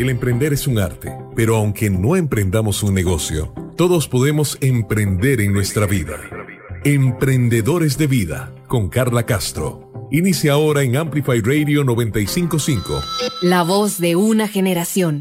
El emprender es un arte, pero aunque no emprendamos un negocio, todos podemos emprender en nuestra vida. Emprendedores de Vida, con Carla Castro. Inicia ahora en Amplify Radio 955. La voz de una generación.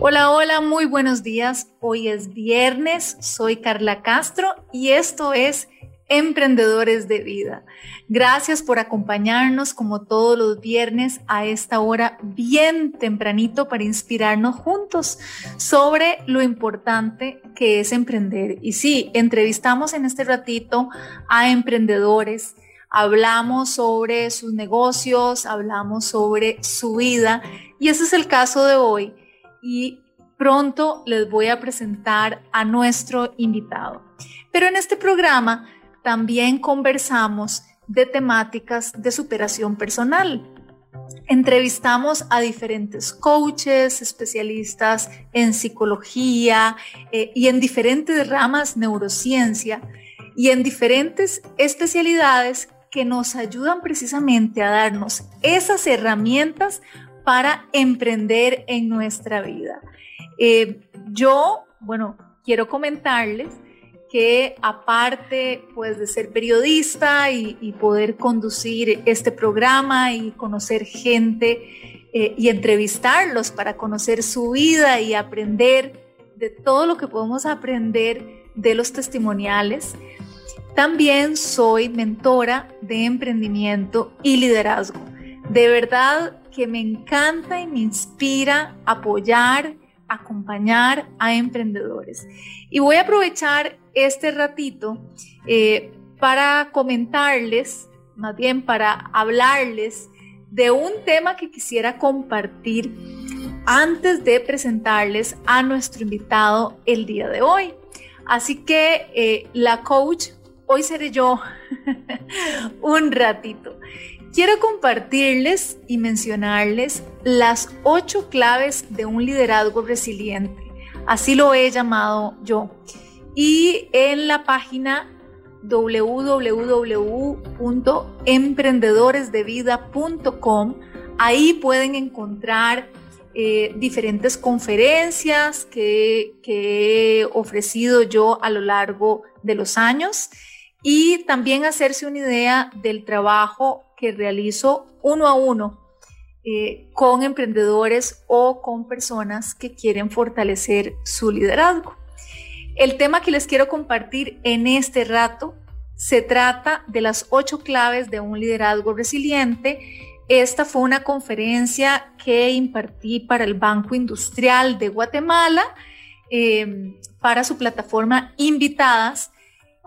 Hola, hola, muy buenos días. Hoy es viernes, soy Carla Castro y esto es Emprendedores de Vida. Gracias por acompañarnos como todos los viernes a esta hora bien tempranito para inspirarnos juntos sobre lo importante que es emprender. Y sí, entrevistamos en este ratito a emprendedores, hablamos sobre sus negocios, hablamos sobre su vida y ese es el caso de hoy. Y pronto les voy a presentar a nuestro invitado. Pero en este programa también conversamos de temáticas de superación personal. Entrevistamos a diferentes coaches, especialistas en psicología eh, y en diferentes ramas neurociencia y en diferentes especialidades que nos ayudan precisamente a darnos esas herramientas para emprender en nuestra vida. Eh, yo, bueno, quiero comentarles que aparte pues de ser periodista y, poder conducir este programa y conocer gente eh, y entrevistarlos para conocer su vida y aprender de todo lo que podemos aprender de los testimoniales, también soy mentora de emprendimiento y liderazgo. De verdad que me encanta y me inspira apoyar, acompañar a emprendedores. Y voy a aprovechar este ratito eh, para comentarles, más bien para hablarles de un tema que quisiera compartir antes de presentarles a nuestro invitado el día de hoy. Así que eh, la coach, hoy seré yo un ratito. Quiero compartirles y mencionarles las ocho claves de un liderazgo resiliente. Así lo he llamado yo y en la página www.emprendedoresdevida.com. Ahí pueden encontrar eh, diferentes conferencias que, he ofrecido yo a lo largo de los años y también hacerse una idea del trabajo que realizo uno a uno eh, con emprendedores o con personas que quieren fortalecer su liderazgo. El tema que les quiero compartir en este rato se trata de las ocho claves de un liderazgo resiliente. Esta fue una conferencia que impartí para el Banco Industrial de Guatemala, em, para su plataforma Invitadas.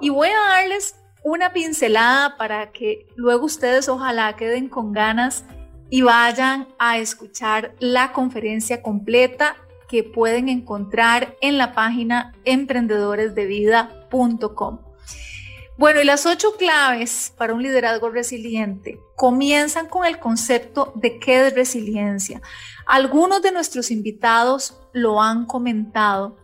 Y voy a darles una pincelada para que luego ustedes ojalá queden con ganas y vayan a escuchar la conferencia completa que pueden encontrar en la página emprendedoresdevida.com. Bueno, y las ocho claves para un liderazgo resiliente comienzan con el concepto de qué es resiliencia. Algunos de nuestros invitados lo han comentado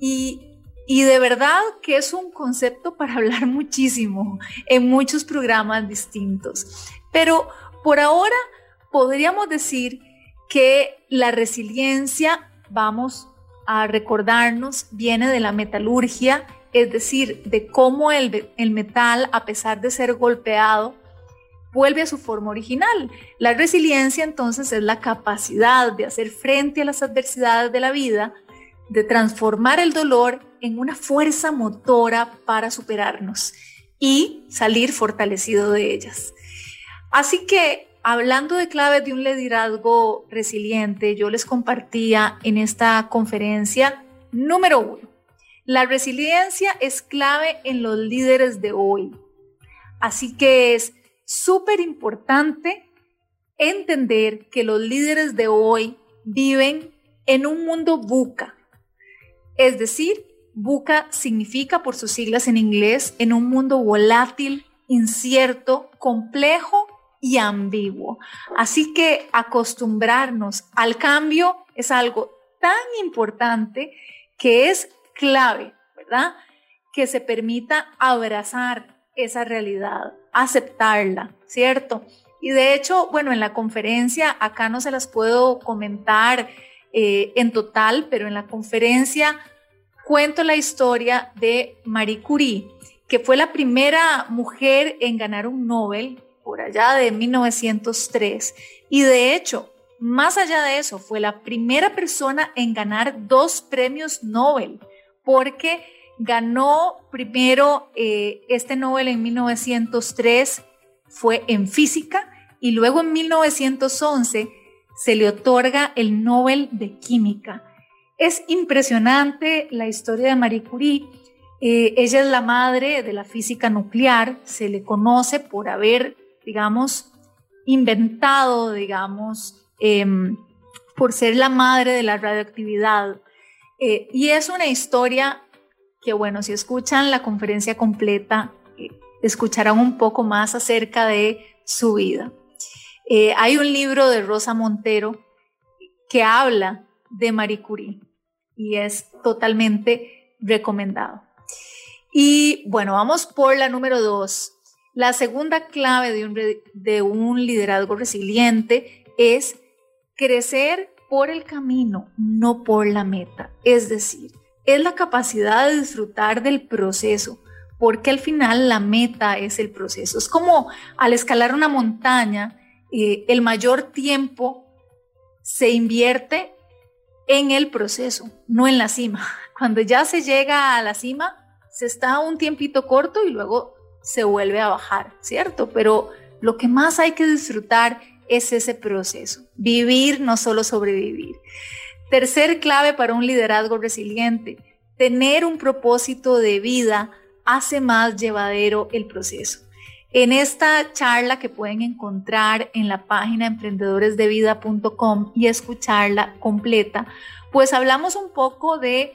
y, y de verdad que es un concepto para hablar muchísimo en muchos programas distintos. Pero por ahora podríamos decir que la resiliencia vamos a recordarnos viene de la metalurgia, es decir, de cómo el, el, metal, a pesar de ser golpeado, vuelve a su forma original. La resiliencia entonces es la capacidad de hacer frente a las adversidades de la vida, de transformar el dolor en una fuerza motora para superarnos y salir fortalecido de ellas. Así que Hablando de claves de un liderazgo resiliente, yo les compartía en esta conferencia número uno. La resiliencia es clave en los líderes de hoy. Así que es súper importante entender que los líderes de hoy viven en un mundo buca. Es decir, buca significa por sus siglas en inglés, en un mundo volátil, incierto, complejo y ambiguo. Así que acostumbrarnos al cambio es algo tan importante que es clave, ¿verdad? Que se permita abrazar esa realidad, aceptarla, ¿cierto? Y de hecho, bueno, en la conferencia acá no se las puedo comentar eh, en total, pero en la conferencia cuento la historia de Marie Curie, que fue la primera mujer en ganar un Nobel por allá de 1903. Y de hecho, más allá de eso, fue la primera persona en ganar dos premios Nobel, porque ganó primero eh, este Nobel en 1903, fue en física, y luego en 1911 se le otorga el Nobel de Química. Es impresionante la historia de Marie Curie. Eh, ella es la madre de la física nuclear, se le conoce por haber, digamos, inventado, digamos, em, por ser la madre de la radioactividad. Eh, y es una historia que, bueno, si escuchan la conferencia completa, eh, escucharán un poco más acerca de su vida. hay un libro de Rosa Montero que habla de Marie Curie y es totalmente recomendado. Y bueno, vamos por la número dos. La segunda clave de un, de un liderazgo resiliente es crecer por el camino, no por la meta. Es decir, es la capacidad de disfrutar del proceso, porque al final la meta es el proceso. Es como al escalar una montaña, eh, el mayor tiempo se invierte en el proceso, no en la cima. Cuando ya se llega a la cima, se está un tiempito corto y luego se vuelve a bajar, ¿cierto? Pero lo que más hay que disfrutar es ese proceso, vivir, no solo sobrevivir. Tercer clave para un liderazgo resiliente, tener un propósito de vida hace más llevadero el proceso. En esta charla que pueden encontrar en la página emprendedoresdevida.com y escucharla completa, pues hablamos un poco de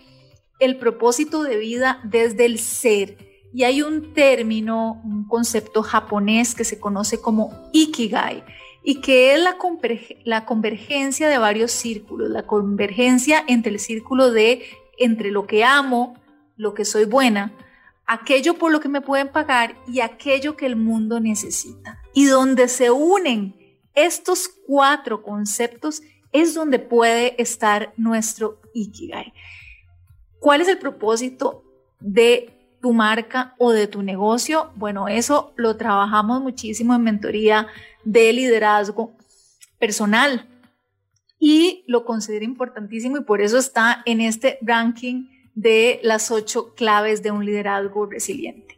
el propósito de vida desde el ser. Y hay un término, un concepto japonés que se conoce como ikigai y que es la, la convergencia de varios círculos, la convergencia entre el círculo de entre lo que amo, lo que soy buena, aquello por lo que me pueden pagar y aquello que el mundo necesita. Y donde se unen estos cuatro conceptos es donde puede estar nuestro Ikigai. ¿Cuál es el propósito de tu marca o de tu negocio? Bueno, eso lo trabajamos muchísimo en mentoría de liderazgo personal y lo considero importantísimo y por eso está en este ranking de las ocho claves de un liderazgo resiliente.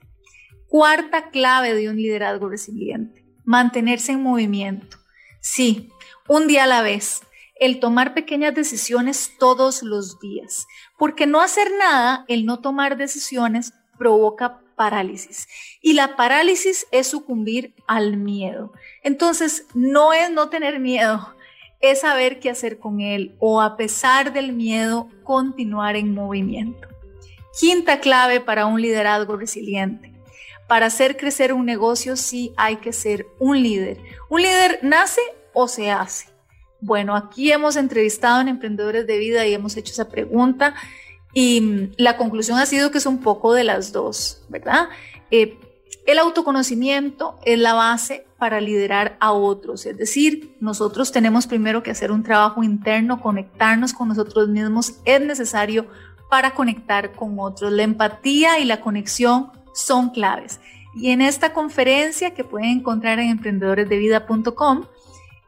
Cuarta clave de un liderazgo resiliente, mantenerse en movimiento. Sí, un día a la vez, el tomar pequeñas decisiones todos los días, porque no hacer nada, el no tomar decisiones, provoca parálisis. Y la parálisis es sucumbir al miedo. Entonces, no es no tener miedo, es saber qué hacer con él o a pesar del miedo, continuar en movimiento. Quinta clave para un liderazgo resiliente. Para hacer crecer un negocio sí hay que ser un líder. ¿Un líder nace o se hace? Bueno, aquí hemos entrevistado en Emprendedores de Vida y hemos hecho esa pregunta y la conclusión ha sido que es un poco de las dos, ¿verdad? Eh, el autoconocimiento es la base para liderar a otros, es decir, nosotros tenemos primero que hacer un trabajo interno, conectarnos con nosotros mismos es necesario para conectar con otros. La empatía y la conexión son claves. Y en esta conferencia que pueden encontrar en emprendedoresdevida.com,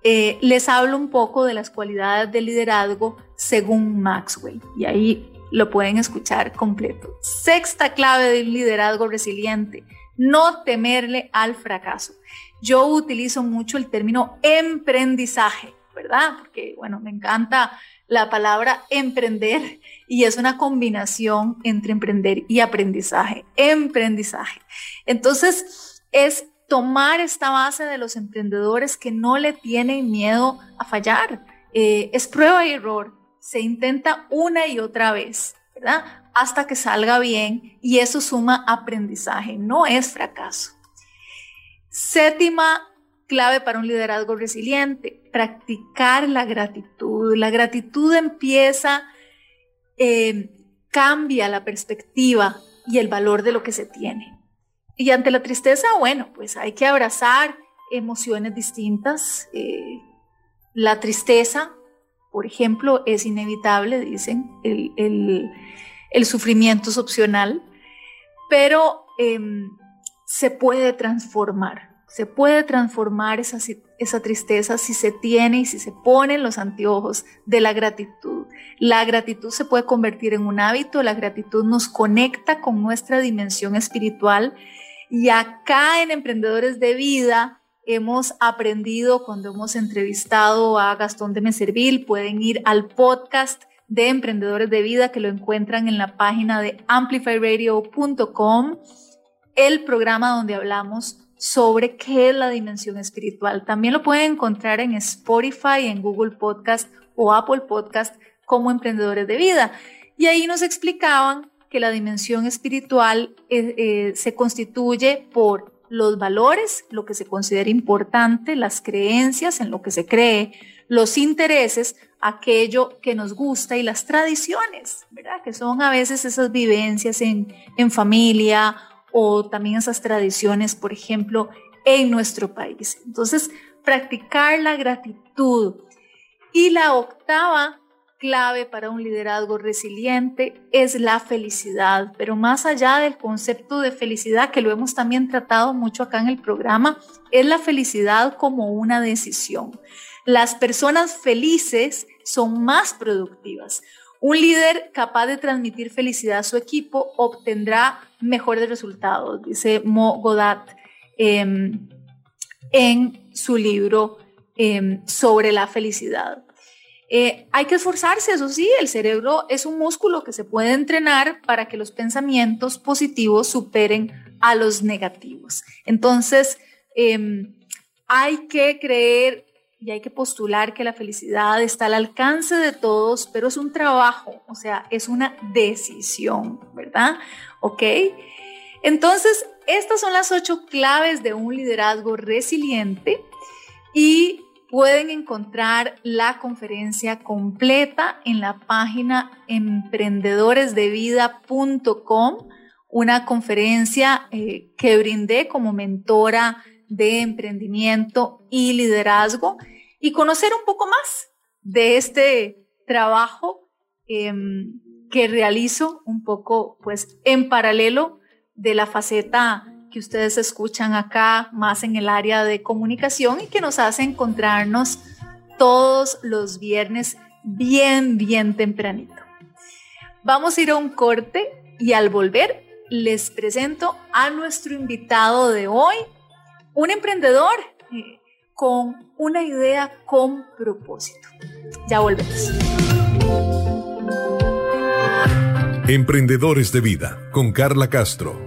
eh, les hablo un poco de las cualidades del liderazgo según Maxwell. Y ahí lo pueden escuchar completo. Sexta clave del liderazgo resiliente no temerle al fracaso. Yo utilizo mucho el término emprendizaje, ¿verdad? Porque, bueno, me encanta la palabra emprender y es una combinación entre emprender y aprendizaje, emprendizaje. Entonces, es tomar esta base de los emprendedores que no le tienen miedo a fallar. Eh, es prueba y error. Se intenta una y otra vez, ¿verdad? hasta que salga bien y eso suma aprendizaje, no es fracaso. Séptima clave para un liderazgo resiliente, practicar la gratitud. La gratitud empieza, eh, cambia la perspectiva y el valor de lo que se tiene. Y ante la tristeza, bueno, pues hay que abrazar emociones distintas. Eh, la tristeza por ejemplo, es inevitable, dicen, el, sufrimiento es opcional, pero em, se puede transformar, se puede transformar esa, esa tristeza si se tiene y si se ponen los anteojos de la gratitud. La gratitud se puede convertir en un hábito, la gratitud nos conecta con nuestra dimensión espiritual y acá en Emprendedores de Vida hemos aprendido cuando hemos entrevistado a Gastón de Meservil, pueden ir al podcast de Emprendedores de Vida que lo encuentran en la página de amplifyradio.com, el programa donde hablamos sobre qué es la dimensión espiritual. También lo pueden encontrar en Spotify, en Google Podcast o Apple Podcast como Emprendedores de Vida. Y ahí nos explicaban que la dimensión espiritual eh, eh, se constituye por los valores, lo que se considera importante, las creencias en lo que se cree, los intereses, aquello que nos gusta y las tradiciones, ¿verdad? Que son a veces esas vivencias en, en familia o también esas tradiciones, por ejemplo, en nuestro país. Entonces, practicar la gratitud. Y la octava clave para un liderazgo resiliente es la felicidad, pero más allá del concepto de felicidad, que lo hemos también tratado mucho acá en el programa, es la felicidad como una decisión. Las personas felices son más productivas. Un líder capaz de transmitir felicidad a su equipo obtendrá mejores resultados, dice Mo Godat em, en su libro em, sobre la felicidad. Eh, hay que esforzarse, eso sí, el cerebro es un músculo que se puede entrenar para que los pensamientos positivos superen a los negativos. Entonces, em, hay que creer y hay que postular que la felicidad está al alcance de todos, pero es un trabajo, o sea, es una decisión, ¿verdad? ¿Ok? Entonces, estas son las ocho claves de un liderazgo resiliente y Pueden encontrar la conferencia completa en la página emprendedoresdevida.com, una conferencia eh, que brindé como mentora de emprendimiento y liderazgo y conocer un poco más de este trabajo em, que realizo un poco pues en paralelo de la faceta que ustedes escuchan acá más en el área de comunicación y que nos hace encontrarnos todos los viernes bien, bien tempranito. Vamos a ir a un corte y al volver les presento a nuestro invitado de hoy, un emprendedor eh, con una idea con propósito. Ya volvemos. Emprendedores de Vida con Carla Castro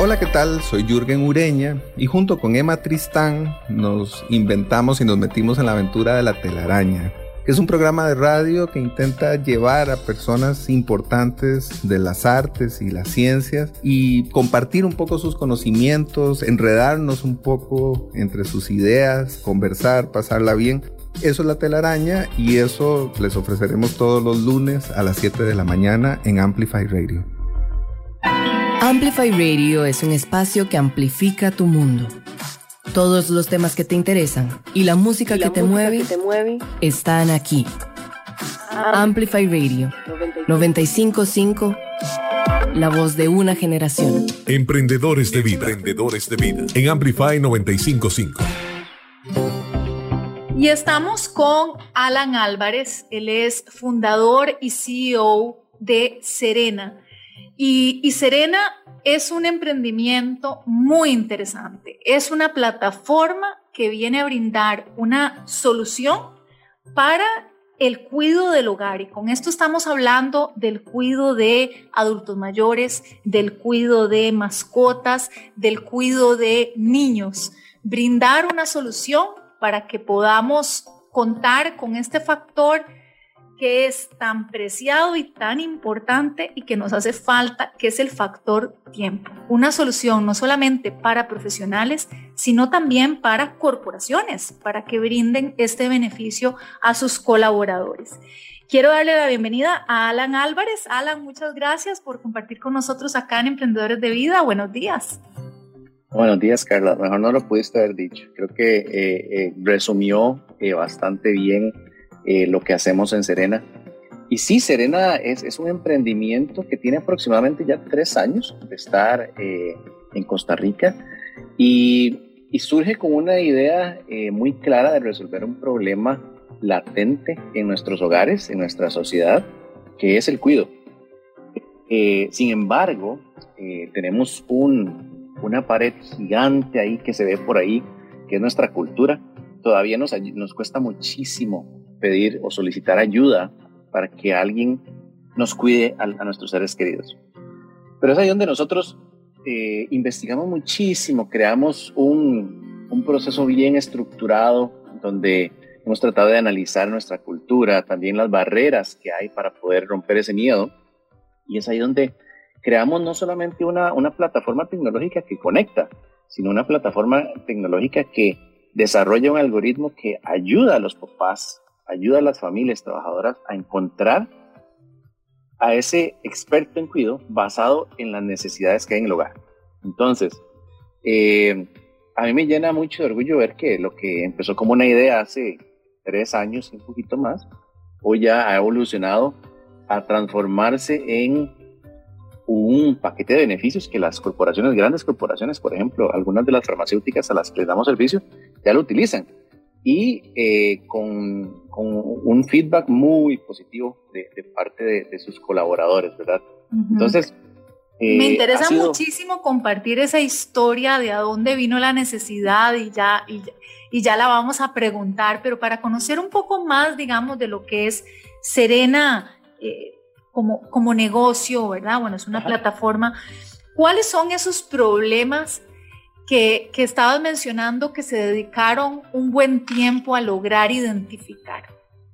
Hola, ¿qué tal? Soy Jürgen Ureña y junto con Emma Tristán nos inventamos y nos metimos en la aventura de la telaraña, que es un programa de radio que intenta llevar a personas importantes de las artes y las ciencias y compartir un poco sus conocimientos, enredarnos un poco entre sus ideas, conversar, pasarla bien. Eso es la telaraña y eso les ofreceremos todos los lunes a las 7 de la mañana en Amplify Radio. Amplify Radio es un espacio que amplifica tu mundo. Todos los temas que te interesan y la música, que, te mueve, están aquí. Amplify Radio 955 La voz de una generación. Emprendedores de vida. Emprendedores de vida. En Amplify 955. Y estamos con Alan Álvarez. Él es fundador y CEO de Serena. Y, Serena es un emprendimiento muy interesante. Es una plataforma que viene a brindar una solución para el cuidado del hogar. Y con esto estamos hablando del cuidado de adultos mayores, del cuidado de mascotas, del cuidado de niños. Brindar una solución para que podamos contar con este factor que es tan preciado y tan importante y que nos hace falta, que es el factor tiempo. Una solución no solamente para profesionales, sino también para corporaciones, para que brinden este beneficio a sus colaboradores. Quiero darle la bienvenida a Alan Álvarez. Alan, muchas gracias por compartir con nosotros acá en Emprendedores de Vida. Buenos días. Buenos días, Carla. Mejor no lo pudiste haber dicho. Creo que eh, eh, resumió eh, bastante bien lo que hacemos en Serena. Y sí, Serena es, es, un emprendimiento que tiene aproximadamente ya tres años de estar en Costa Rica y, y, surge con una idea muy clara de resolver un problema latente en nuestros hogares, en nuestra sociedad, que es el cuido. sin embargo, tenemos un, una pared gigante ahí que se ve por ahí, que es nuestra cultura, todavía nos, nos cuesta muchísimo pedir o solicitar ayuda para que alguien nos cuide a, nuestros seres queridos. Pero es ahí donde nosotros eh, investigamos muchísimo, creamos un, un proceso bien estructurado donde hemos tratado de analizar nuestra cultura, también las barreras que hay para poder romper ese miedo. Y es ahí donde creamos no solamente una, una plataforma tecnológica que conecta, sino una plataforma tecnológica que desarrolla un algoritmo que ayuda a los papás, ayuda a las familias trabajadoras a encontrar a ese experto en cuidado basado en las necesidades que hay en el hogar. Entonces, eh, a mí me llena mucho de orgullo ver que lo que empezó como una idea hace tres años un poquito más, hoy ya ha evolucionado a transformarse en un paquete de beneficios que las corporaciones, grandes corporaciones, por ejemplo, algunas de las farmacéuticas a las que les damos servicio, ya lo utilizan. Y eh, con, con, un feedback muy positivo de, parte de, sus colaboradores, ¿verdad? Entonces... Eh, Me interesa muchísimo compartir esa historia de a dónde vino la necesidad y ya, y, y ya la vamos a preguntar, pero para conocer un poco más, digamos, de lo que es Serena, eh, como, negocio, ¿verdad? Bueno, es una plataforma. ¿Cuáles son esos problemas que, estabas mencionando que se dedicaron un buen tiempo a lograr identificar?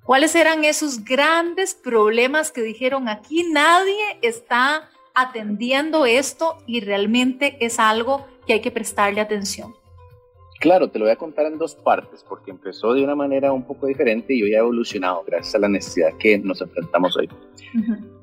¿Cuáles eran esos grandes problemas que dijeron aquí nadie está atendiendo esto y realmente es algo que hay que prestarle atención? Claro, te lo voy a contar en dos partes, porque empezó de una manera un poco diferente y hoy ha evolucionado gracias a la necesidad que nos enfrentamos hoy.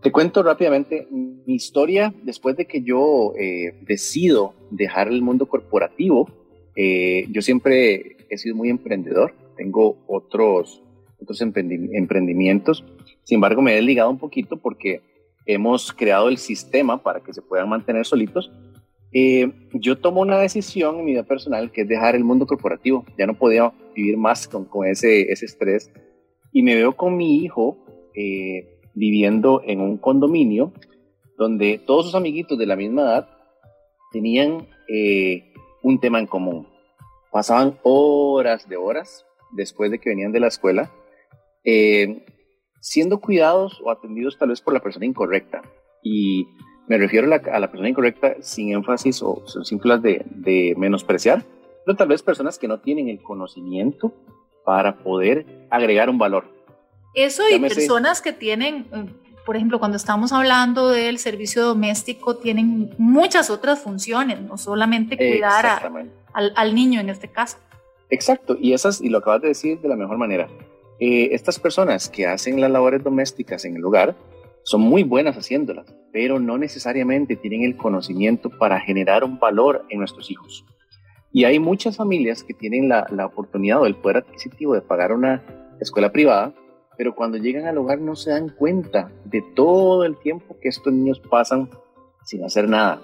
Te cuento rápidamente mi historia después de que yo eh, decido dejar el mundo corporativo. Eh, yo siempre he sido muy emprendedor, tengo otros, otros emprendimientos, sin embargo me he ligado un poquito porque hemos creado el sistema para que se puedan mantener solitos eh, yo tomo una decisión en mi vida personal que es dejar el mundo corporativo. Ya no podía vivir más con, con ese, ese estrés. Y me veo con mi hijo eh, viviendo en un condominio donde todos sus amiguitos de la misma edad tenían eh, un tema en común. Pasaban horas de horas después de que venían de la escuela, siendo cuidados o atendidos tal vez por la persona incorrecta. Y me refiero a la, persona incorrecta sin énfasis o simples de, de menospreciar, pero tal vez personas que no tienen el conocimiento para poder agregar un valor. Eso y personas que tienen, eh, por ejemplo, cuando estamos hablando del servicio doméstico, tienen muchas otras funciones, no solamente cuidar al, niño en este caso. Exacto, y esas, y lo acabas de decir de la mejor manera. Eh, estas personas que hacen las labores domésticas en el hogar son muy buenas haciéndolas, pero no necesariamente tienen el conocimiento para generar un valor en nuestros hijos. Y hay muchas familias que tienen la, oportunidad o el poder adquisitivo de pagar una escuela privada, pero cuando llegan al hogar no se dan cuenta de todo el tiempo que estos niños pasan sin hacer nada,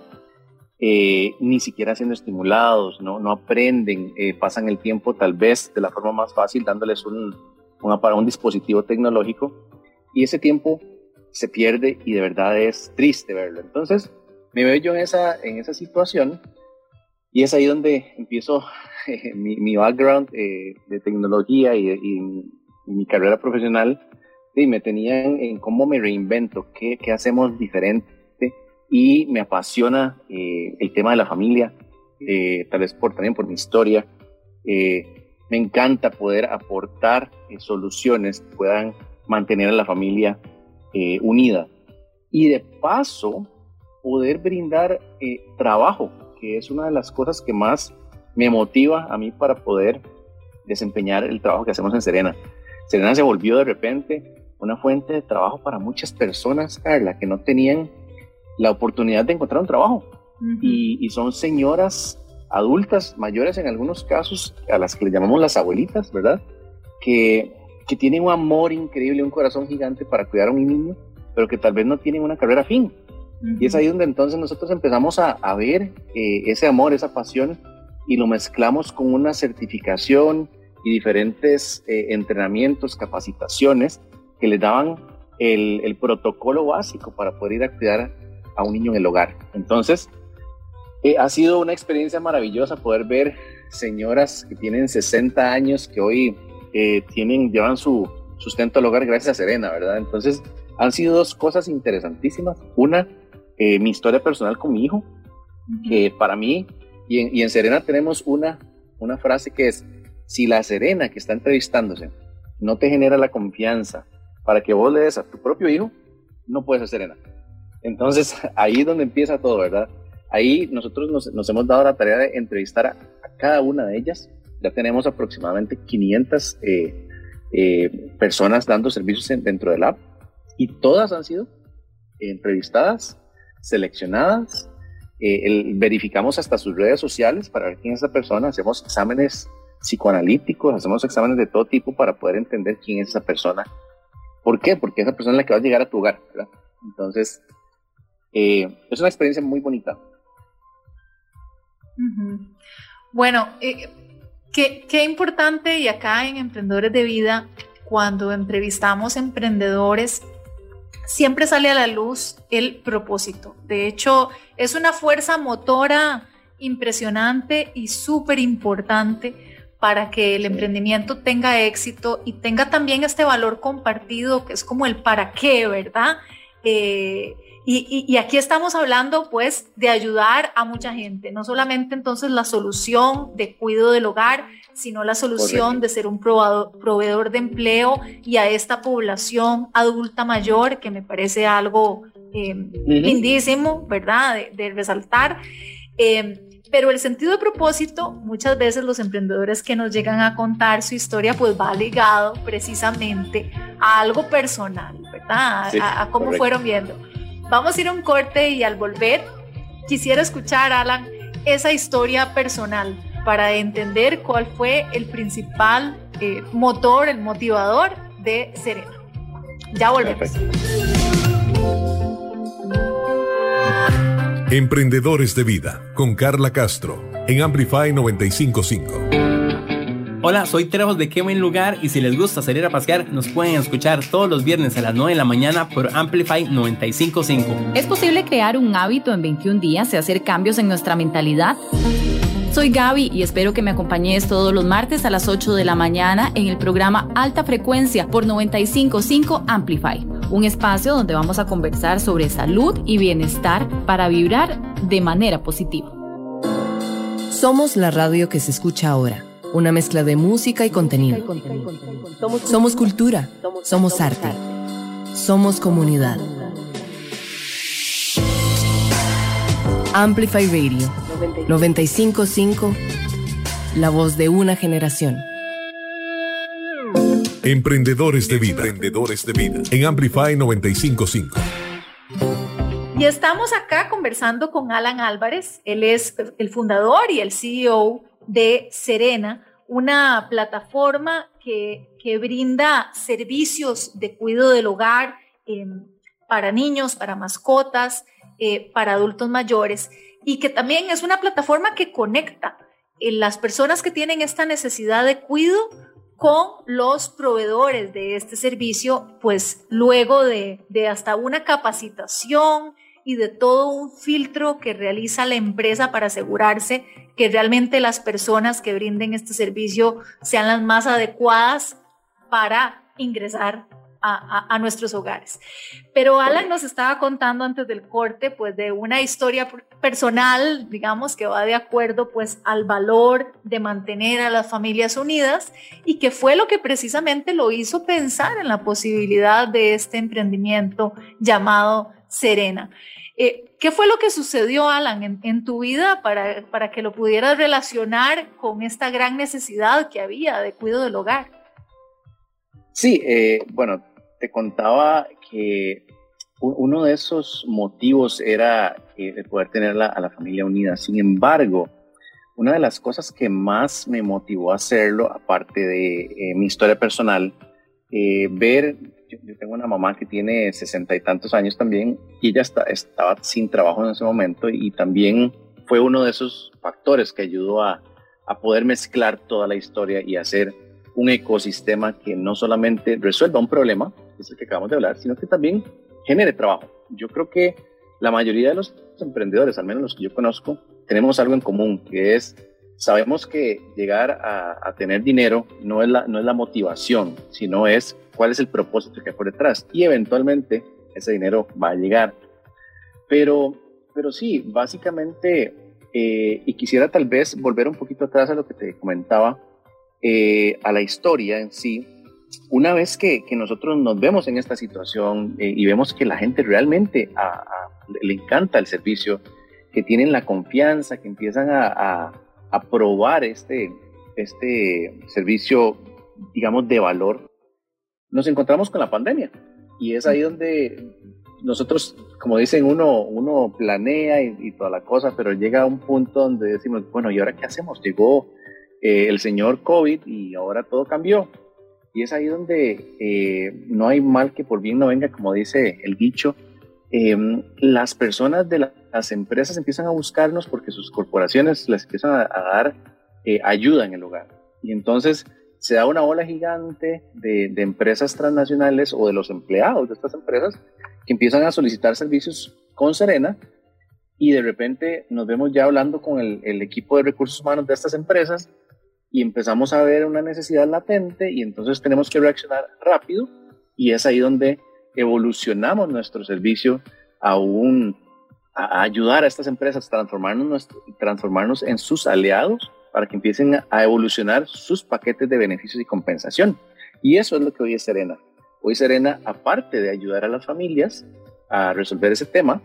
eh, ni siquiera siendo estimulados, no, no aprenden, eh, pasan el tiempo tal vez de la forma más fácil dándoles un, un, un dispositivo tecnológico y ese tiempo se pierde y de verdad es triste verlo. Entonces, me veo yo en esa, en esa situación y es ahí donde empiezo mi, background eh, de tecnología y, mi carrera profesional y me tenían en cómo me reinvento, qué, qué hacemos diferente y me apasiona eh, el tema de la familia, eh, tal vez por, también por mi historia. me encanta poder aportar soluciones que puedan mantener a la familia eh, unida. Y de paso, poder brindar eh, trabajo, que es una de las cosas que más me motiva a mí para poder desempeñar el trabajo que hacemos en Serena. Serena se volvió de repente una fuente de trabajo para muchas personas, Carla, que no tenían la oportunidad de encontrar un trabajo. y, y, son señoras adultas, mayores en algunos casos, a las que le llamamos las abuelitas, ¿verdad? Que, que tienen un amor increíble, un corazón gigante para cuidar a un niño, pero que tal vez no tienen una carrera fin. Y es ahí donde entonces nosotros empezamos a, a ver eh, ese amor, esa pasión, y lo mezclamos con una certificación y diferentes eh, entrenamientos, capacitaciones que les daban el, el, protocolo básico para poder ir a cuidar a un niño en el hogar. Entonces, eh, ha sido una experiencia maravillosa poder ver señoras que tienen 60 años que hoy eh, tienen, llevan su sustento al hogar gracias a Serena, ¿verdad? Entonces, han sido dos cosas interesantísimas. Una, eh, mi historia personal con mi hijo, que para mí, y en, y en, Serena tenemos una, una frase que es, si la Serena que está entrevistándose no te genera la confianza para que vos le des a tu propio hijo, no puedes ser Serena. Entonces, ahí es donde empieza todo, ¿verdad? Ahí nosotros nos, hemos dado la tarea de entrevistar a, cada una de ellas. Ya tenemos aproximadamente 500 eh, eh, personas dando servicios dentro del app y todas han sido entrevistadas, seleccionadas. Eh, verificamos hasta sus redes sociales para ver quién es esa persona. Hacemos exámenes psicoanalíticos, hacemos exámenes de todo tipo para poder entender quién es esa persona. ¿Por qué? Porque esa persona es la que va a llegar a tu hogar. Entonces, es una experiencia muy bonita. Bueno, eh, qué, importante y acá en Emprendedores de Vida, cuando entrevistamos emprendedores, siempre sale a la luz el propósito. De hecho, es una fuerza motora impresionante y súper importante para que el emprendimiento tenga éxito y tenga también este valor compartido que es como el para qué, ¿verdad? Eh, y, aquí estamos hablando pues de ayudar a mucha gente, no solamente entonces la solución de cuidado del hogar, sino la solución de ser un proveedor, de empleo y a esta población adulta mayor, que me parece algo eh, lindísimo, ¿verdad? De, resaltar. Em, pero el sentido de propósito, muchas veces los emprendedores que nos llegan a contar su historia, pues va ligado precisamente a algo personal, ¿verdad? a, cómo fueron viendo. Vamos a ir a un corte y al volver quisiera escuchar, Alan, esa historia personal para entender cuál fue el principal eh, motor, el motivador de Serena. Ya volvemos. Emprendedores de Vida con Carla Castro en Amplify 955. Hola, soy Trejos de Qué Buen Lugar y si les gusta salir a pasear, nos pueden escuchar todos los viernes a las 9 de la mañana por Amplify 955. ¿Es posible crear un hábito en 21 días y hacer cambios en nuestra mentalidad? Soy Gaby y espero que me acompañes todos los martes a las 8 de la mañana en el programa Alta Frecuencia por 955 Amplify, un espacio donde vamos a conversar sobre salud y bienestar para vibrar de manera positiva. Somos la radio que se escucha ahora una mezcla de música y contenido. Somos cultura, somos arte, somos comunidad. Amplify Radio 955, la voz de una generación. Emprendedores de vida, emprendedores de vida en Amplify 955. Y estamos acá conversando con Alan Álvarez. Él es el fundador y el CEO de Serena, una plataforma que, brinda servicios de cuidado del hogar em, para niños, para mascotas, eh, para adultos mayores y que también es una plataforma que conecta eh, las personas que tienen esta necesidad de cuidado con los proveedores de este servicio, pues luego de, de hasta una capacitación, y de todo un filtro que realiza la empresa para asegurarse que realmente las personas que brinden este servicio sean las más adecuadas para ingresar a, nuestros hogares. Pero Alan nos estaba contando antes del corte, pues de una historia personal, digamos, que va de acuerdo pues al valor de mantener a las familias unidas y que fue lo que precisamente lo hizo pensar en la posibilidad de este emprendimiento llamado Serena. Eh, ¿Qué fue lo que sucedió, Alan, en, tu vida para, para que lo pudieras relacionar con esta gran necesidad que había de cuidado del hogar? Sí, eh, bueno, te contaba que uno de esos motivos era eh, el poder tener a la familia unida. Sin embargo, una de las cosas que más me motivó a hacerlo, aparte de eh, mi historia personal, ver, yo, tengo una mamá que tiene sesenta y tantos años también y ella estaba sin trabajo en ese momento y también fue uno de esos factores que ayudó a poder mezclar toda la historia y hacer un ecosistema que no solamente resuelva un problema, es el que acabamos de hablar, sino que también genere trabajo. Yo creo que la mayoría de los emprendedores, al menos los que yo conozco, tenemos algo en común, que es, sabemos que llegar a, tener dinero no es, la, no es la motivación, sino es cuál es el propósito que hay por detrás. Y eventualmente ese dinero va a llegar. Pero, pero sí, básicamente, eh, y quisiera tal vez volver un poquito atrás a lo que te comentaba, eh, a la historia en sí, una vez que, nosotros nos vemos en esta situación eh, y vemos que la gente realmente le encanta el servicio, que tienen la confianza, que empiezan a, probar este, este servicio, digamos, de valor, nos encontramos con la pandemia. Y es ahí donde nosotros, como dicen, uno, uno planea y, y, toda la cosa, pero llega a un punto donde decimos, bueno, ¿y ahora qué hacemos? Llegó eh, el señor COVID y ahora todo cambió. Y es ahí donde eh, no hay mal que por bien no venga, como dice el dicho. Em, las personas de las empresas empiezan a buscarnos porque sus corporaciones les empiezan a, dar eh, ayuda en el hogar. Y entonces se da una ola gigante de, empresas transnacionales o de los empleados de estas empresas que empiezan a solicitar servicios con Serena y de repente nos vemos ya hablando con el, el equipo de recursos humanos de estas empresas y empezamos a ver una necesidad latente y entonces tenemos que reaccionar rápido y es ahí donde evolucionamos nuestro servicio a, un, a ayudar a estas empresas a transformarnos, transformarnos en sus aliados para que empiecen a evolucionar sus paquetes de beneficios y compensación. Y eso es lo que hoy es Serena. Hoy Serena, aparte de ayudar a las familias a resolver ese tema,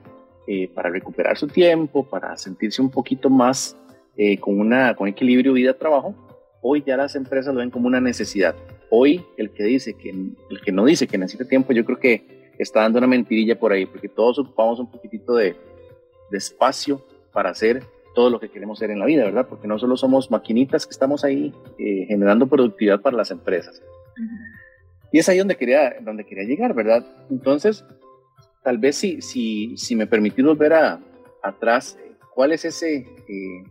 eh, para recuperar su tiempo, para sentirse un poquito más eh, con, una, con equilibrio vida-trabajo, hoy ya las empresas lo ven como una necesidad. Hoy el que dice que el que no dice que necesita tiempo, yo creo que está dando una mentirilla por ahí, porque todos ocupamos un poquitito de, espacio para hacer todo lo que queremos hacer en la vida, ¿verdad? Porque no solo somos maquinitas que estamos ahí eh, generando productividad para las empresas. Y es ahí donde quería, donde quería llegar, ¿verdad? Entonces, tal vez si, si, si me permitís volver a, atrás, ¿cuál es ese, eh,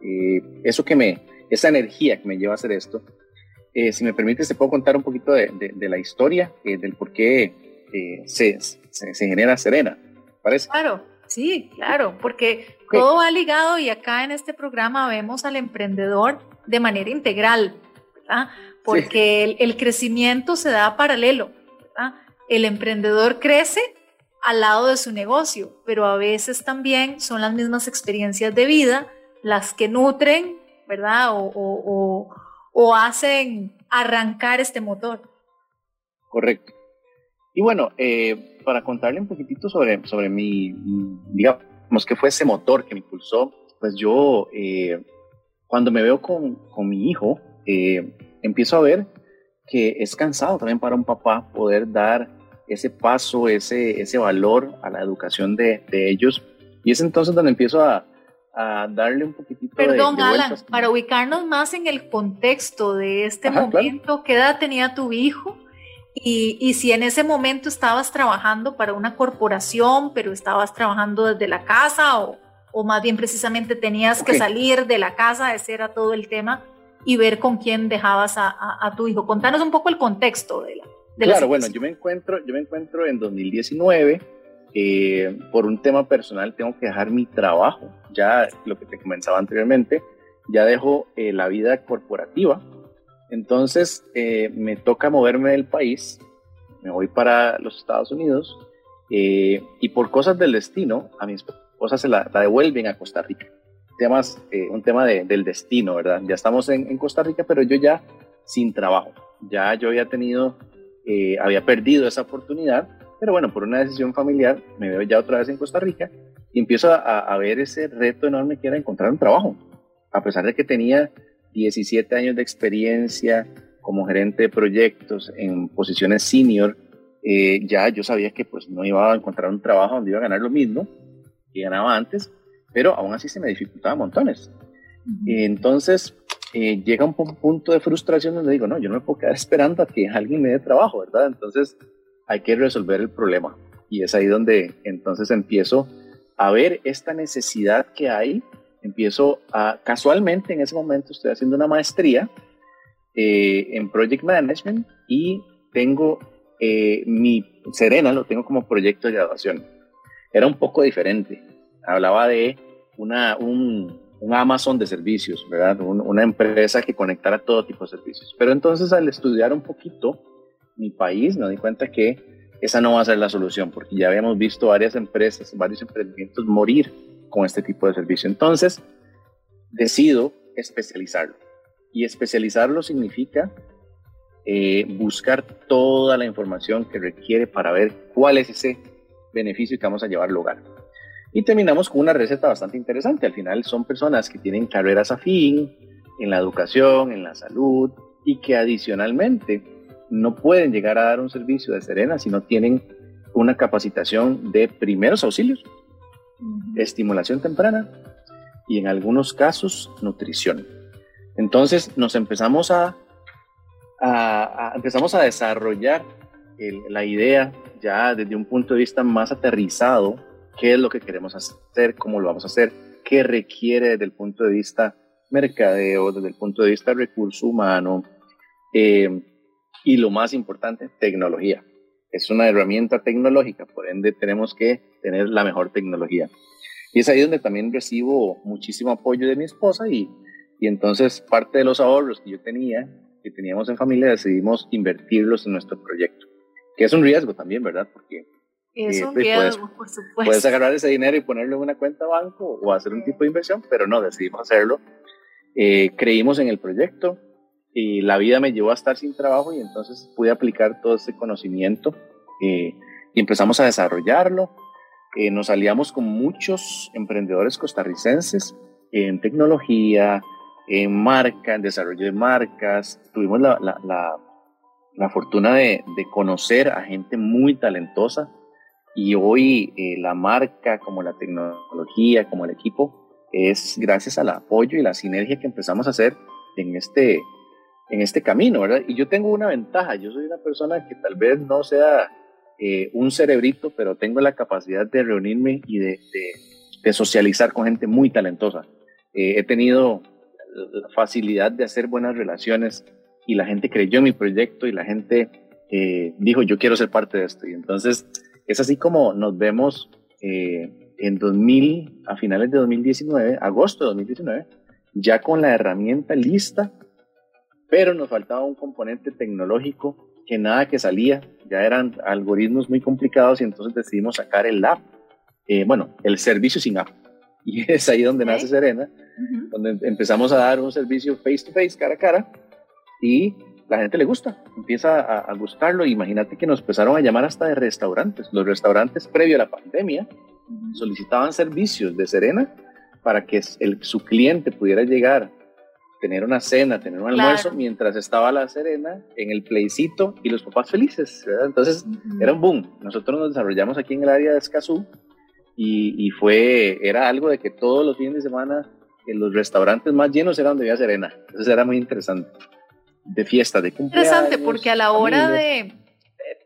eh, eso que me, esa energía que me lleva a hacer esto. Eh, si me permite, te puedo contar un poquito de, la historia, eh, del por qué eh, se, se, genera Serena. ¿Parece? Claro, sí, claro, porque todo va ligado y acá en este programa vemos al emprendedor de manera integral, ¿verdad? Porque el, el, crecimiento se da paralelo, ¿verdad? El emprendedor crece al lado de su negocio, pero a veces también son las mismas experiencias de vida las que nutren ¿verdad? O, hacen arrancar este motor. Correcto. Y bueno, eh, para contarle un poquitito sobre, sobre mi, digamos, que fue ese motor que me impulsó, pues yo, eh, cuando me veo con, mi hijo, eh, empiezo a ver que es cansado también para un papá poder dar ese paso, ese, ese valor a la educación de, de ellos. Y es entonces donde empiezo a, a darle un poquitito Perdón, de, Alan, para ubicarnos más en el contexto de este momento, ¿qué edad tenía tu hijo? Y, y, si en ese momento estabas trabajando para una corporación, pero estabas trabajando desde la casa o, o más bien precisamente tenías que salir de la casa, ese era todo el tema, y ver con quién dejabas a, a, tu hijo. Contanos un poco el contexto de la... De claro, bueno, yo me encuentro, yo me encuentro en 2019 eh, por un tema personal tengo que dejar mi trabajo, ya lo que te comenzaba anteriormente, ya dejo eh, la vida corporativa, entonces eh, me toca moverme del país me voy para los Estados Unidos eh, y por cosas del destino a mi esposa se la, devuelven a Costa Rica. Temas, eh, un tema del destino, ¿verdad? Ya estamos en, Costa Rica, pero yo ya sin trabajo. Ya yo había tenido, eh, había perdido esa oportunidad, pero bueno, por una decisión familiar me veo ya otra vez en Costa Rica y empiezo a, a ver ese reto enorme que era encontrar un trabajo. A pesar de que tenía 17 años de experiencia como gerente de proyectos en posiciones senior, eh, ya yo sabía que pues no iba a encontrar un trabajo donde iba a ganar lo mismo que ganaba antes, pero aún así se me dificultaba montones. entonces eh, llega un punto de frustración donde digo, no, yo no me puedo quedar esperando a que alguien me dé trabajo, ¿verdad? Entonces hay que resolver el problema. Y es ahí donde entonces empiezo a ver esta necesidad que hay empiezo a, casualmente en ese momento estoy haciendo una maestría eh, en Project Management y tengo eh, mi Serena, lo tengo como proyecto de graduación. Era un poco diferente. Hablaba de una, un, Amazon de servicios, ¿verdad? una empresa que conectara todo tipo de servicios. Pero entonces al estudiar un poquito mi país me di cuenta que esa no va a ser la solución, porque ya habíamos visto varias empresas, varios emprendimientos morir con este tipo de servicio. Entonces, decido especializarlo. Y especializarlo significa eh, buscar toda la información que requiere para ver cuál es ese beneficio que vamos a llevar al hogar. Y terminamos con una receta bastante interesante. Al final son personas que tienen carreras afín en la educación, en la salud y que adicionalmente no pueden llegar a dar un servicio de Serena si no tienen una capacitación de primeros auxilios estimulación temprana y en algunos casos nutrición. Entonces nos empezamos a, empezamos a desarrollar la idea ya desde un punto de vista más aterrizado, qué es lo que queremos hacer, cómo lo vamos a hacer, qué requiere desde el punto de vista mercadeo, desde el punto de vista recurso humano eh, y lo más importante, tecnología es una herramienta tecnológica, por ende tenemos que tener la mejor tecnología. Y es ahí donde también recibo muchísimo apoyo de mi esposa y, y entonces parte de los ahorros que yo tenía, que teníamos en familia, decidimos invertirlos en nuestro proyecto, que es un riesgo también, ¿verdad? Porque es eh, un pues, riesgo, por supuesto. Puedes agarrar ese dinero y ponerlo en una cuenta banco o hacer un tipo de inversión, pero no, decidimos hacerlo. Eh, creímos en el proyecto, y la vida me llevó a estar sin trabajo y entonces pude aplicar todo ese conocimiento eh, y empezamos a desarrollarlo. Eh, nos aliamos con muchos emprendedores costarricenses en tecnología, en marca, en desarrollo de marcas. Tuvimos la, la, la, fortuna de, de, conocer a gente muy talentosa y hoy eh, la marca, como la tecnología, como el equipo, es gracias al apoyo y la sinergia que empezamos a hacer en este, en este camino, ¿verdad? Y yo tengo una ventaja, yo soy una persona que tal vez no sea eh, un cerebrito, pero tengo la capacidad de reunirme y de, socializar con gente muy talentosa. Eh, he tenido la facilidad de hacer buenas relaciones y la gente creyó en mi proyecto y la gente eh, dijo, yo quiero ser parte de esto. Y entonces es así como nos vemos en 2000, a finales de 2019, agosto de 2019, ya con la herramienta lista pero nos faltaba un componente tecnológico que nada que salía, ya eran algoritmos muy complicados y entonces decidimos sacar el app, eh, bueno, el servicio sin app. Y es ahí donde nace Serena, donde empezamos a dar un servicio face to face, cara a cara, y la gente le gusta, empieza a, gustarlo. Imagínate que nos empezaron a llamar hasta de restaurantes. Los restaurantes previo a la pandemia solicitaban servicios de Serena para que el, su cliente pudiera llegar tener una cena, tener un almuerzo, mientras estaba la Serena en el playcito y los papás felices, Entonces era un boom. Nosotros nos desarrollamos aquí en el área de Escazú y, y, fue, era algo de que todos los fines de semana en los restaurantes más llenos era donde había Serena. Entonces era muy interesante. De fiesta, de cumpleaños. Interesante porque a la hora de,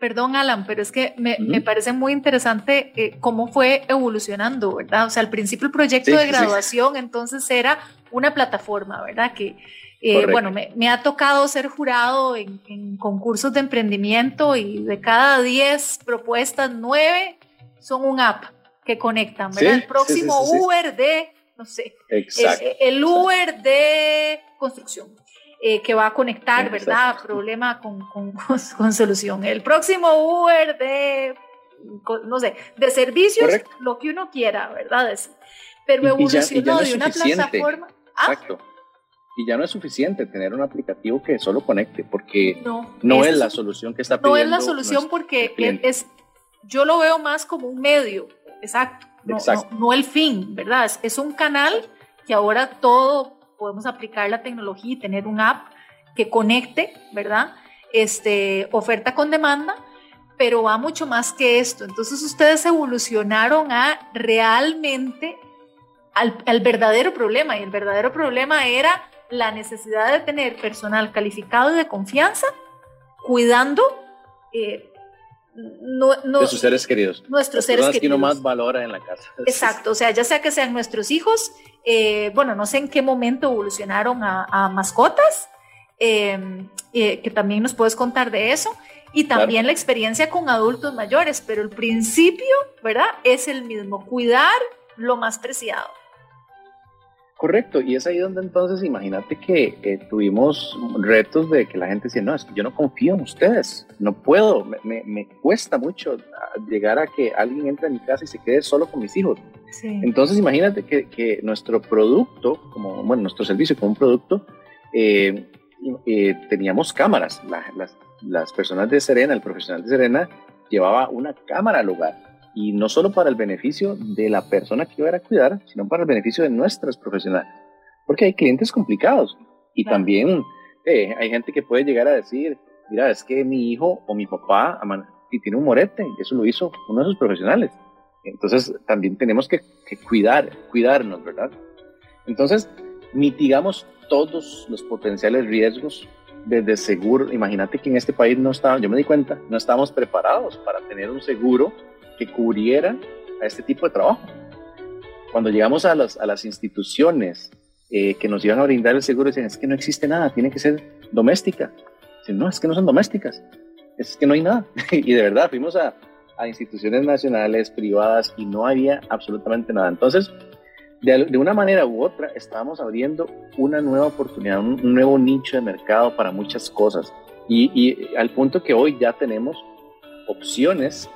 perdón Alan, pero es que me, me parece muy interesante eh, cómo fue evolucionando, ¿verdad? O sea, al principio el proyecto de graduación entonces era una plataforma, ¿verdad? Que, eh, bueno, me, me, ha tocado ser jurado en, en, concursos de emprendimiento y de cada 10 propuestas, 9 son un app que conectan, ¿verdad? el próximo Uber de, no sé, el, el Uber de construcción. eh, que va a conectar, ¿verdad? Problema con, con, con, solución. El próximo Uber de, no sé, de servicios, lo que uno quiera, ¿verdad? pero evolucionó de una plataforma. ¿Ah? Exacto. Y ya no es suficiente tener un aplicativo que solo conecte, porque no, no es la solución que está pidiendo. No es la solución porque es, yo lo veo más como un medio, exacto, no, no, el fin, ¿verdad? Es, un canal que ahora todo podemos aplicar la tecnología y tener un app que conecte, ¿verdad? Este, oferta con demanda, pero va mucho más que esto. Entonces ustedes evolucionaron a realmente al, al verdadero problema y el verdadero problema era la necesidad de tener personal calificado y de confianza, cuidando eh, de sus seres queridos. Nuestros seres queridos. que uno más valora en la casa. Exacto, o sea, ya sea que sean nuestros hijos, eh, bueno, no sé en qué momento evolucionaron a, mascotas, em, eh, que también nos puedes contar de eso, y también la experiencia con adultos mayores, pero el principio, ¿verdad? Es el mismo, cuidar lo más preciado. Correcto, y es ahí donde entonces imagínate que eh, tuvimos retos de que la gente decía, no, es que yo no confío en ustedes, no puedo, me, me, cuesta mucho llegar a que alguien entre a mi casa y se quede solo con mis hijos. Entonces imagínate que, que, nuestro producto, como, bueno, nuestro servicio como un producto, eh, eh, teníamos cámaras, las, las personas de Serena, el profesional de Serena llevaba una cámara al lugar y no solo para el beneficio de la persona que iba a cuidar, sino para el beneficio de nuestros profesionales. Porque hay clientes complicados y también eh, hay gente que puede llegar a decir, mira, es que mi hijo o mi papá y tiene un morete, eso lo hizo uno de sus profesionales. Entonces también tenemos que, cuidar, cuidarnos, ¿verdad? Entonces mitigamos todos los potenciales riesgos desde seguro. Imagínate que en este país no estaba, yo me di cuenta, no estábamos preparados para tener un seguro que cubriera a este tipo de trabajo. Cuando llegamos a, las, a las instituciones eh, que nos iban a brindar el seguro, decían, es que no existe nada, tiene que ser doméstica. Dicen, no, es que no son domésticas, es que no hay nada. y de verdad, fuimos a, a, instituciones nacionales, privadas, y no había absolutamente nada. Entonces, de, de, una manera u otra, estábamos abriendo una nueva oportunidad, un, un nuevo nicho de mercado para muchas cosas. Y, y, al punto que hoy ya tenemos opciones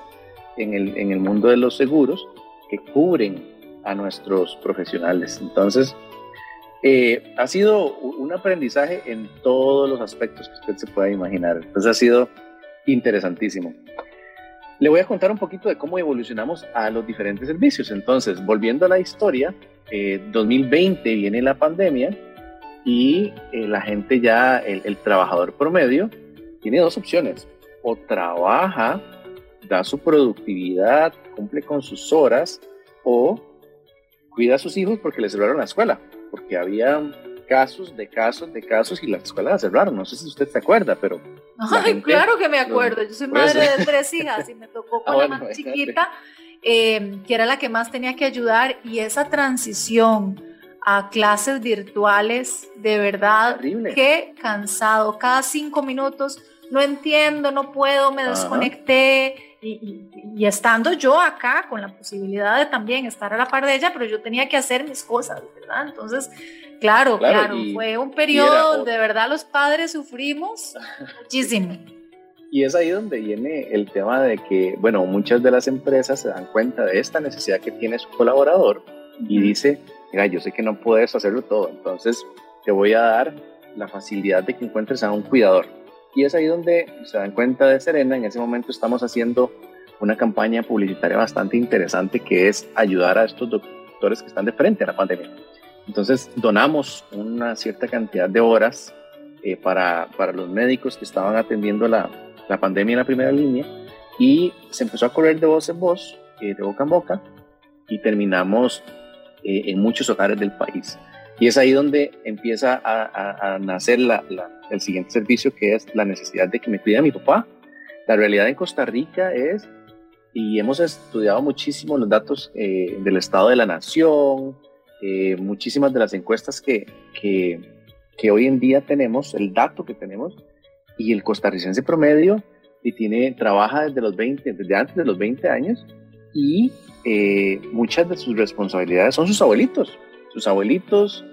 en el, en el mundo de los seguros que cubren a nuestros profesionales. Entonces, eh, ha sido un aprendizaje en todos los aspectos que usted se pueda imaginar. Entonces ha sido interesantísimo. Le voy a contar un poquito de cómo evolucionamos a los diferentes servicios. Entonces, volviendo a la historia, eh, 2020 viene la pandemia y eh, la gente ya, el, el trabajador promedio, tiene dos opciones. O trabaja da su productividad, cumple con sus horas o cuida a sus hijos porque le cerraron la escuela, porque había casos de casos de casos y la escuela la cerraron. No sé si usted se acuerda, pero. Ay, claro que me acuerdo. Yo soy madre de tres hijas y me tocó con ah, la más chiquita, eh, que era la que más tenía que ayudar, y esa transición a clases virtuales, de verdad, qué cansado. Cada cinco minutos, no entiendo, no puedo, me desconecté y, estando yo acá con la posibilidad de también estar a la par de ella, pero yo tenía que hacer mis cosas, ¿verdad? Entonces, claro, claro, fue un periodo donde de verdad los padres sufrimos muchísimo. Y es ahí donde viene el tema de que, bueno, muchas de las empresas se dan cuenta de esta necesidad que tiene su colaborador y dice, mira, yo sé que no puedes hacerlo todo, entonces te voy a dar la facilidad de que encuentres a un cuidador y es ahí donde se dan cuenta de Serena. En ese momento estamos haciendo una campaña publicitaria bastante interesante que es ayudar a estos doctores que están de frente a la pandemia. Entonces donamos una cierta cantidad de horas eh, para, para, los médicos que estaban atendiendo la, la, pandemia en la primera línea y se empezó a correr de voz en voz, eh, de boca en boca y terminamos eh, en muchos hogares del país. Y es ahí donde empieza a, a, nacer la, el siguiente servicio, que es la necesidad de que me cuide a mi papá. La realidad en Costa Rica es, y hemos estudiado muchísimo los datos eh, del estado de la nación, eh, muchísimas de las encuestas que, que, que, hoy en día tenemos, el dato que tenemos, y el costarricense promedio y tiene, trabaja desde los 20, desde antes de los 20 años, y eh, muchas de sus responsabilidades son sus abuelitos sus abuelitos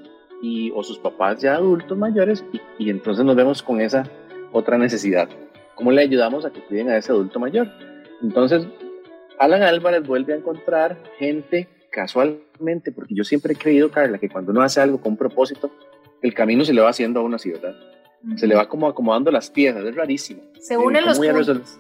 y, o sus papás ya adultos mayores y, entonces nos vemos con esa otra necesidad. ¿Cómo le ayudamos a que cuiden a ese adulto mayor? Entonces, Alan Álvarez vuelve a encontrar gente casualmente, porque yo siempre he creído, Carla, que cuando uno hace algo con un propósito, el camino se le va haciendo a uno así, ¿verdad? Se le va como acomodando las piezas, es rarísimo. Se unen los puntos.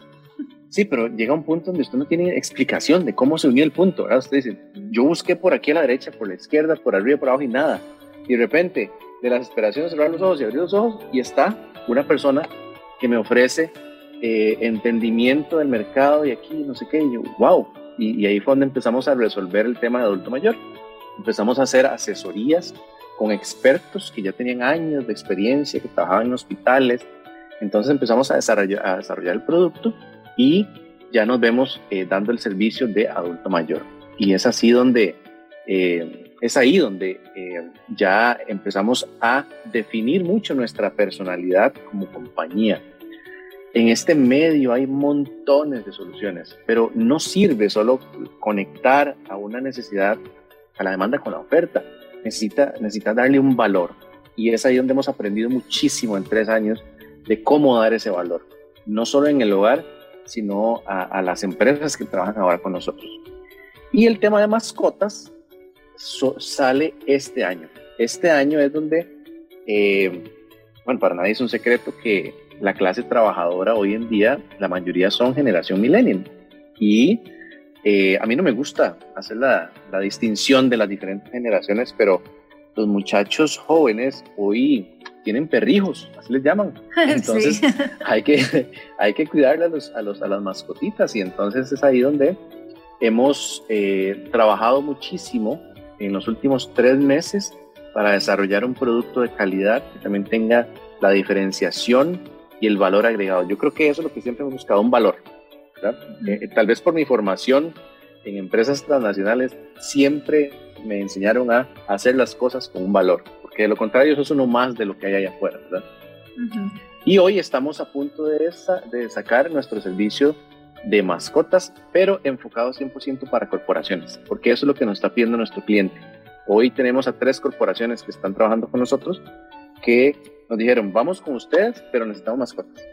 Sí, pero llega un punto donde usted no tiene explicación de cómo se unió el punto, ¿verdad? Usted dice, yo busqué por aquí a la derecha, por la izquierda, por arriba, por abajo y nada. Y de repente, de las esperaciones, cerrar los ojos y abrir los ojos y está una persona que me ofrece eh, entendimiento del mercado y aquí no sé qué, y yo, wow. Y, y ahí fue donde empezamos a resolver el tema de adulto mayor. Empezamos a hacer asesorías con expertos que ya tenían años de experiencia, que trabajaban en hospitales. Entonces empezamos a desarrollar, a desarrollar el producto y ya nos vemos eh, dando el servicio de adulto mayor. Y es así donde, eh, es ahí donde eh, ya empezamos a definir mucho nuestra personalidad como compañía. En este medio hay montones de soluciones, pero no sirve solo conectar a una necesidad, a la demanda con la oferta. Necesita, necesita darle un valor. Y es ahí donde hemos aprendido muchísimo en tres años de cómo dar ese valor. No solo en el hogar, sino a, las empresas que trabajan ahora con nosotros. Y el tema de mascotas sale este año. Este año es donde, eh, bueno, para nadie es un secreto que la clase trabajadora hoy en día, la mayoría son generación millennial. Y eh, a mí no me gusta hacer la, la distinción de las diferentes generaciones, pero los muchachos jóvenes hoy tienen perrijos, así les llaman. Entonces hay, que, hay que cuidarle a, los, a, los, a las mascotitas y entonces es ahí donde hemos eh, trabajado muchísimo en los últimos tres meses para desarrollar un producto de calidad que también tenga la diferenciación y el valor agregado. Yo creo que eso es lo que siempre hemos buscado, un valor. Eh, tal vez por mi formación en empresas transnacionales siempre me enseñaron a hacer las cosas con un valor que de lo contrario eso es uno más de lo que hay allá afuera, ¿verdad? Y hoy estamos a punto de, de sacar nuestro servicio de mascotas, pero enfocado 100% para corporaciones, porque eso es lo que nos está pidiendo nuestro cliente. Hoy tenemos a tres corporaciones que están trabajando con nosotros que nos dijeron, vamos con ustedes, pero necesitamos mascotas.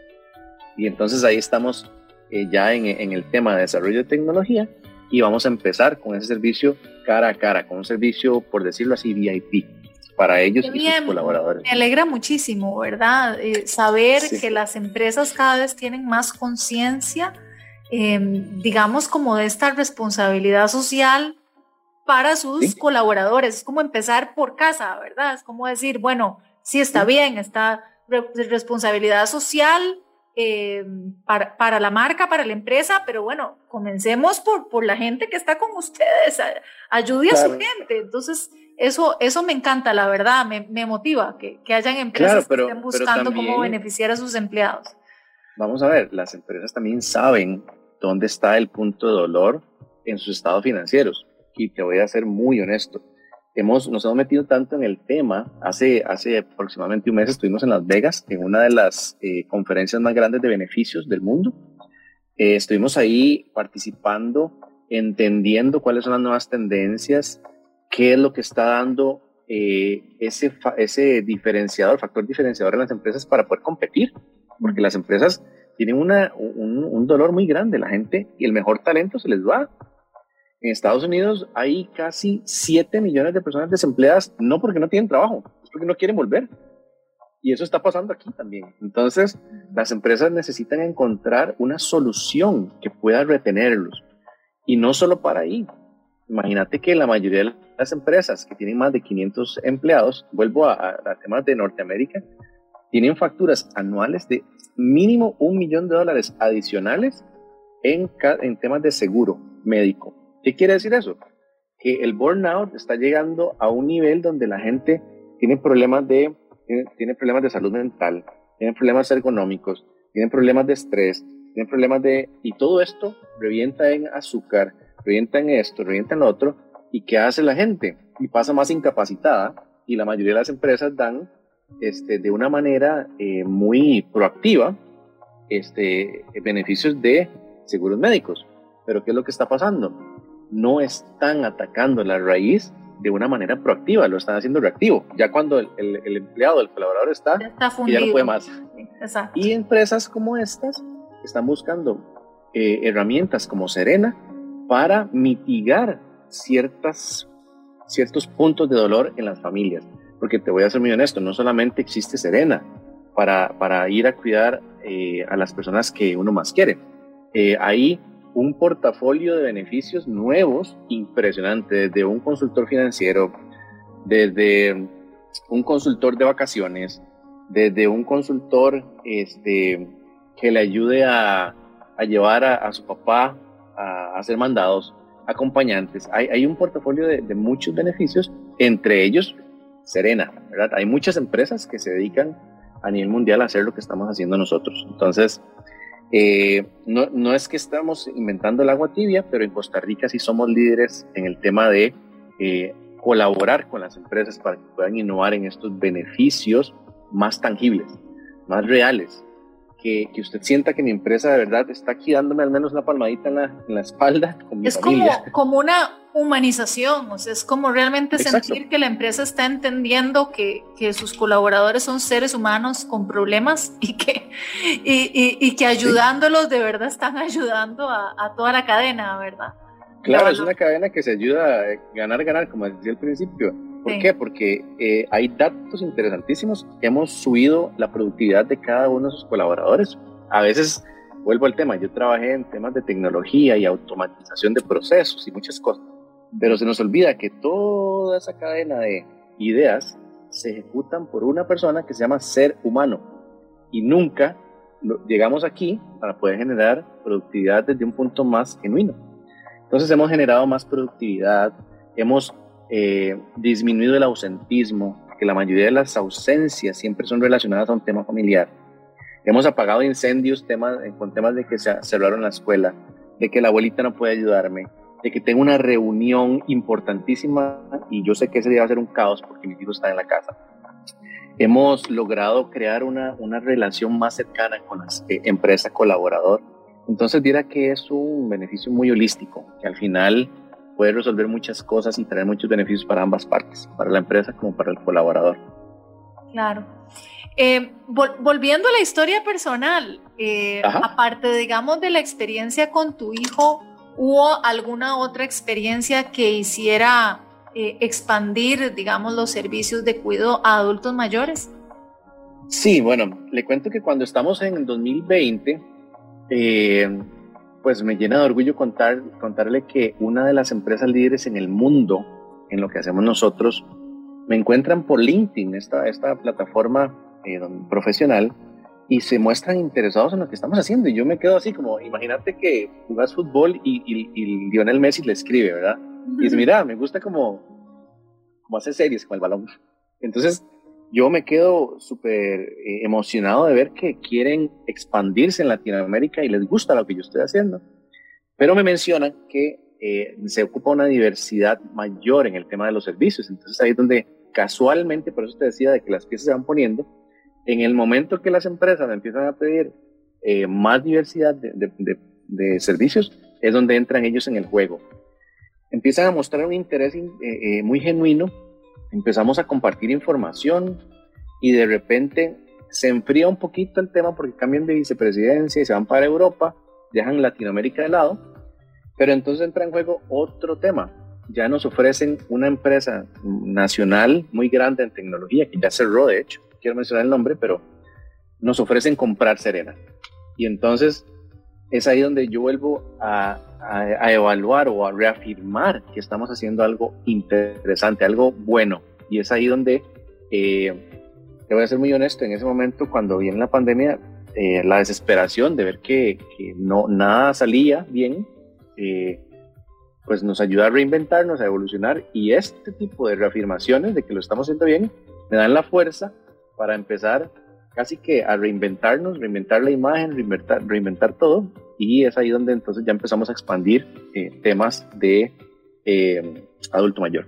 Y entonces ahí estamos eh, ya en, en, el tema de desarrollo de tecnología y vamos a empezar con ese servicio cara a cara, con un servicio, por decirlo así, VIP para ellos y sus colaboradores. Me alegra muchísimo, ¿verdad? Eh, saber que las empresas cada vez tienen más conciencia, em, digamos, como de esta responsabilidad social para sus colaboradores. Es como empezar por casa, ¿verdad? Es como decir, bueno, sí está bien, está responsabilidad social em, para, para, la marca, para la empresa, pero bueno, comencemos por, por la gente que está con ustedes, ayude a su gente. Entonces, eso, eso me encanta, la verdad, me, me motiva que, que, hayan empresas que estén buscando cómo beneficiar a sus empleados. Vamos a ver, las empresas también saben dónde está el punto de dolor en sus estados financieros. Y te voy a ser muy honesto. Hemos, nos hemos metido tanto en el tema. Hace, hace aproximadamente un mes estuvimos en Las Vegas, en una de las eh, conferencias más grandes de beneficios del mundo. Eh, estuvimos ahí participando, entendiendo cuáles son las nuevas tendencias, qué es lo que está dando eh, ese, ese diferenciador, factor diferenciador en las empresas para poder competir, porque las empresas tienen una, un, un, dolor muy grande, la gente y el mejor talento se les va. En Estados Unidos hay casi 7 millones de personas desempleadas, no porque no tienen trabajo, es porque no quieren volver. Y eso está pasando aquí también. Entonces, las empresas necesitan encontrar una solución que pueda retenerlos. Y no solo para ahí, Imagínate que la mayoría de las empresas que tienen más de 500 empleados, vuelvo a, temas de Norteamérica, tienen facturas anuales de mínimo un millón de dólares adicionales en, en temas de seguro médico. ¿Qué quiere decir eso? Que el burnout está llegando a un nivel donde la gente tiene problemas de, tiene, problemas de salud mental, tiene problemas ergonómicos, tiene problemas de estrés, tiene problemas de... Y todo esto revienta en azúcar, revientan esto, revientan lo otro, ¿y qué hace la gente? Y pasa más incapacitada y la mayoría de las empresas dan este, de una manera eh, muy proactiva este, beneficios de seguros médicos. Pero ¿qué es lo que está pasando? No están atacando la raíz de una manera proactiva, lo están haciendo reactivo. Ya cuando el, el, empleado, el colaborador está, ya, ya no puede más. Y empresas como estas están buscando eh, herramientas como Serena para mitigar ciertas, ciertos puntos de dolor en las familias. Porque te voy a ser muy honesto, no solamente existe Serena para, para ir a cuidar eh, a las personas que uno más quiere. Eh, hay un portafolio de beneficios nuevos impresionante, desde un consultor financiero, desde un consultor de vacaciones, desde un consultor este, que le ayude a, a llevar a, su papá a, hacer mandados, acompañantes. Hay, hay un portafolio de, muchos beneficios, entre ellos Serena, ¿verdad? Hay muchas empresas que se dedican a nivel mundial a hacer lo que estamos haciendo nosotros. Entonces, eh, no, no, es que estamos inventando el agua tibia, pero en Costa Rica sí somos líderes en el tema de eh, colaborar con las empresas para que puedan innovar en estos beneficios más tangibles, más reales, que, que, usted sienta que mi empresa de verdad está aquí dándome al menos una palmadita en la, en la espalda con mi es Como, como una humanización, o sea, es como realmente sentir que la empresa está entendiendo que, que, sus colaboradores son seres humanos con problemas y que, y, y, que ayudándolos de verdad están ayudando a, a toda la cadena, ¿verdad? Claro, es una cadena que se ayuda a ganar, ganar, como decía al principio. ¿Por qué? Porque eh, hay datos interesantísimos. Hemos subido la productividad de cada uno de sus colaboradores. A veces, vuelvo al tema, yo trabajé en temas de tecnología y automatización de procesos y muchas cosas, pero se nos olvida que toda esa cadena de ideas se ejecutan por una persona que se llama ser humano y nunca llegamos aquí para poder generar productividad desde un punto más genuino. Entonces hemos generado más productividad, hemos eh, disminuido el ausentismo, que la mayoría de las ausencias siempre son relacionadas a un tema familiar. Hemos apagado incendios temas, con temas de que se cerraron la escuela, de que la abuelita no puede ayudarme, de que tengo una reunión importantísima y yo sé que ese día va a ser un caos porque mis hijos están en la casa. Hemos logrado crear una, una relación más cercana con las eh, empresas colaborador. Entonces, dirá que es un beneficio muy holístico, que al final puede resolver muchas cosas y traer muchos beneficios para ambas partes, para la empresa como para el colaborador. Claro. Eh, volviendo a la historia personal, eh, aparte, digamos, de la experiencia con tu hijo, ¿hubo alguna otra experiencia que hiciera eh, expandir, digamos, los servicios de cuidado a adultos mayores? Sí, bueno, le cuento que cuando estamos en el 2020, pues me llena de orgullo contar, contarle que una de las empresas líderes en el mundo en lo que hacemos nosotros me encuentran por LinkedIn, esta, esta plataforma eh, profesional, y se muestran interesados en lo que estamos haciendo. Y yo me quedo así como, imagínate que jugas fútbol y, y, Lionel Messi le escribe, ¿verdad? Y dice, mira, me gusta como, como hacer series con el balón. Entonces, yo me quedo súper eh, emocionado de ver que quieren expandirse en Latinoamérica y les gusta lo que yo estoy haciendo. Pero me mencionan que eh, se ocupa una diversidad mayor en el tema de los servicios. Entonces ahí es donde casualmente, por eso te decía de que las piezas se van poniendo, en el momento que las empresas empiezan a pedir eh, más diversidad de, servicios, es donde entran ellos en el juego. Empiezan a mostrar un interés muy genuino empezamos a compartir información y de repente se enfría un poquito el tema porque cambian de vicepresidencia y se van para Europa, dejan Latinoamérica de lado, pero entonces entra en juego otro tema. Ya nos ofrecen una empresa nacional muy grande en tecnología, que ya cerró de hecho, quiero mencionar el nombre, pero nos ofrecen comprar Serena. Y entonces es ahí donde yo vuelvo a, a, evaluar o a reafirmar que estamos haciendo algo interesante, algo bueno. Y es ahí donde, eh, te voy a ser muy honesto, en ese momento cuando viene la pandemia, eh, la desesperación de ver que, que, no, nada salía bien, eh, pues nos ayuda a reinventarnos, a evolucionar. Y este tipo de reafirmaciones de que lo estamos haciendo bien, me dan la fuerza para empezar casi que a reinventarnos, reinventar la imagen, reinventar, reinventar todo y es ahí donde entonces ya empezamos a expandir eh, temas de eh, adulto mayor.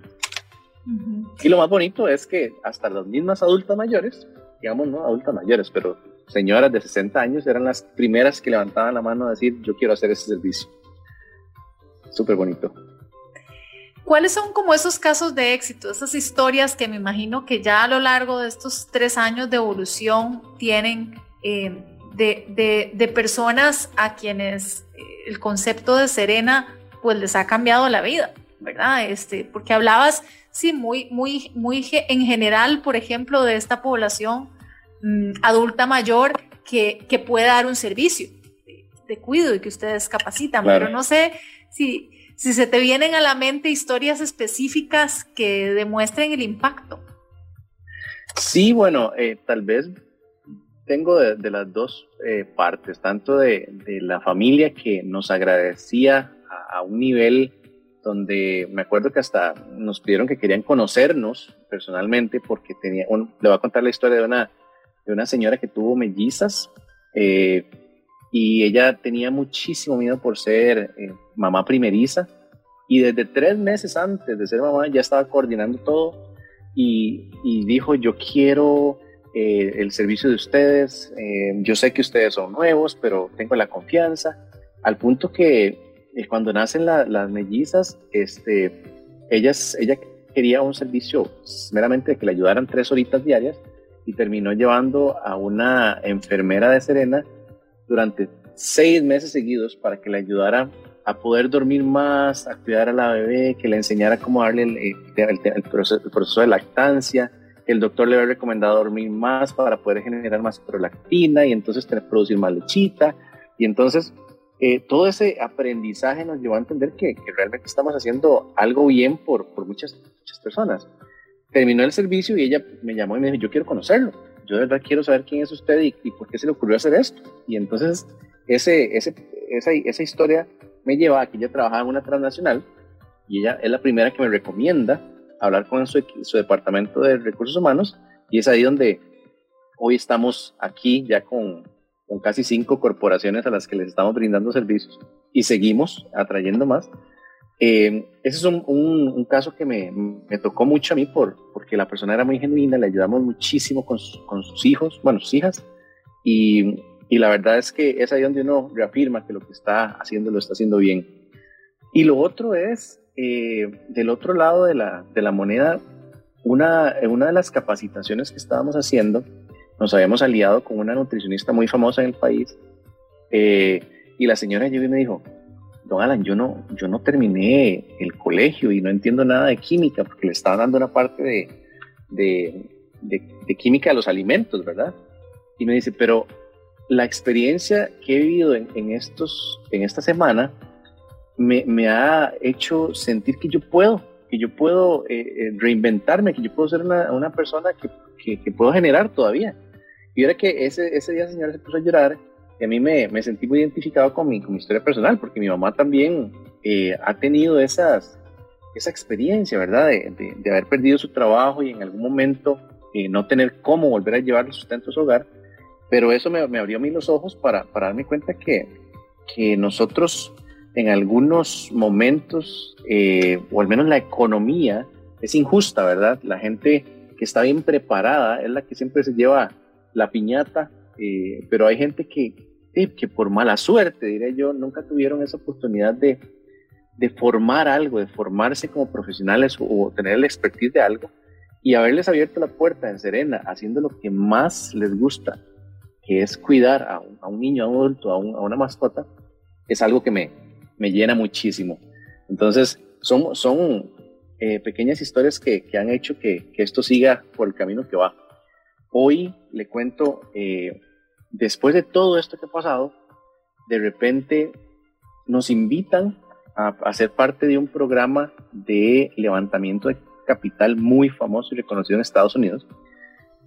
Y lo más bonito es que hasta las mismas adultas mayores, digamos, no adultas mayores, pero señoras de 60 años eran las primeras que levantaban la mano a decir, yo quiero hacer ese servicio. Súper bonito. ¿Cuáles son como esos casos de éxito, esas historias que me imagino que ya a lo largo de estos tres años de evolución tienen eh, de, personas a quienes eh, el concepto de Serena pues les ha cambiado la vida, ¿verdad? Este, porque hablabas, sí, muy, muy, muy en general, por ejemplo, de esta población mm, adulta mayor que, que, puede dar un servicio de, cuido y que ustedes capacitan, pero no sé si, si se te vienen a la mente historias específicas que demuestren el impacto. Sí, bueno, eh, tal vez tengo de, las dos eh, partes, tanto de, la familia que nos agradecía a, un nivel donde me acuerdo que hasta nos pidieron que querían conocernos personalmente porque tenía, un, le voy a contar la historia de una, de una señora que tuvo mellizas eh, y ella tenía muchísimo miedo por ser eh, mamá primeriza y desde tres meses antes de ser mamá ya estaba coordinando todo y, y dijo yo quiero eh, el servicio de ustedes. Eh, yo sé que ustedes son nuevos, pero tengo la confianza. Al punto que eh, cuando nacen las mellizas, este, ellas, ella quería un servicio meramente que le ayudaran tres horitas diarias y terminó llevando a una enfermera de Serena durante seis meses seguidos para que le ayudara a poder dormir más, a cuidar a la bebé, que le enseñara cómo darle el proceso de lactancia, el doctor le había recomendado dormir más para poder generar más prolactina y entonces tener, producir más lechita. Y entonces eh, todo ese aprendizaje nos llevó a entender que, realmente estamos haciendo algo bien por, por muchas, muchas personas. Terminó el servicio y ella me llamó y me dijo, yo quiero conocerlo. Yo de verdad quiero saber quién es usted y, y por qué se le ocurrió hacer esto. Y entonces ese, ese, esa, esa historia me lleva a que ella trabajaba en una transnacional y ella es la primera que me recomienda hablar con su, su departamento de recursos humanos y es ahí donde hoy estamos aquí ya con, con casi cinco corporaciones a las que les estamos brindando servicios y seguimos atrayendo más. Eh, ese es un, un, caso que me, me, tocó mucho a mí por, porque la persona era muy genuina, le ayudamos muchísimo con, con sus hijos, bueno, sus hijas, y, y, la verdad es que es ahí donde uno reafirma que lo que está haciendo lo está haciendo bien. Y lo otro es eh, del otro lado de la, de la moneda, una, una de las capacitaciones que estábamos haciendo, nos habíamos aliado con una nutricionista muy famosa en el país, eh, y la señora llegó y me dijo, don Alan, yo no, yo no terminé el colegio y no entiendo nada de química, porque le estaba dando una parte de, de, de, química de los alimentos, ¿verdad? Y me dice, pero la experiencia que he vivido en, en, estos, en esta semana me, ha hecho sentir que yo puedo, que yo puedo eh, eh, reinventarme, que yo puedo ser una, persona que, que, puedo generar todavía. Y era que ese, ese día, señora, se puso a llorar y a mí me, me sentí muy identificado con mi, con mi, historia personal, porque mi mamá también eh, ha tenido esas, esa experiencia, ¿verdad? De, de, haber perdido su trabajo y en algún momento no tener cómo volver a llevar el sustento a su hogar. Pero eso me, me abrió a mí los ojos para, para darme cuenta que, que nosotros en algunos momentos, eh, o al menos la economía, es injusta, ¿verdad? La gente que está bien preparada es la que siempre se lleva la piñata, eh, pero hay gente que, eh, que por mala suerte, diré yo, nunca tuvieron esa oportunidad de, de formar algo, de formarse como profesionales o, tener el expertise de algo y haberles abierto la puerta en Serena, haciendo lo que más les gusta, que es cuidar a un, niño, a un adulto, a, a una mascota, es algo que me, me llena muchísimo. Entonces, son, son eh, pequeñas historias que, que han hecho que, que, esto siga por el camino que va. Hoy le cuento, eh, después de todo esto que ha pasado, de repente nos invitan a, a ser parte de un programa de levantamiento de capital muy famoso y reconocido en Estados Unidos.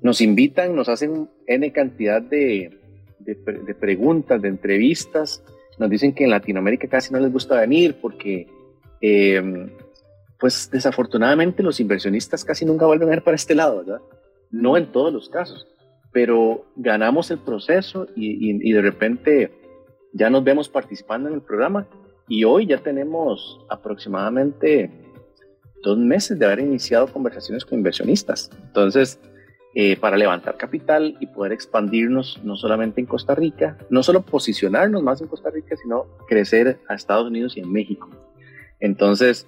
Nos invitan, nos hacen N cantidad de, de, de preguntas, de entrevistas, nos dicen que en Latinoamérica casi no les gusta venir porque, eh, pues desafortunadamente los inversionistas casi nunca vuelven a ir para este lado, ¿verdad? No en todos los casos, pero ganamos el proceso y, de repente ya nos vemos participando en el programa y hoy ya tenemos aproximadamente dos meses de haber iniciado conversaciones con inversionistas. Entonces, eh, para levantar capital y poder expandirnos no solamente en Costa Rica, no solo posicionarnos más en Costa Rica, sino crecer a Estados Unidos y en México. Entonces,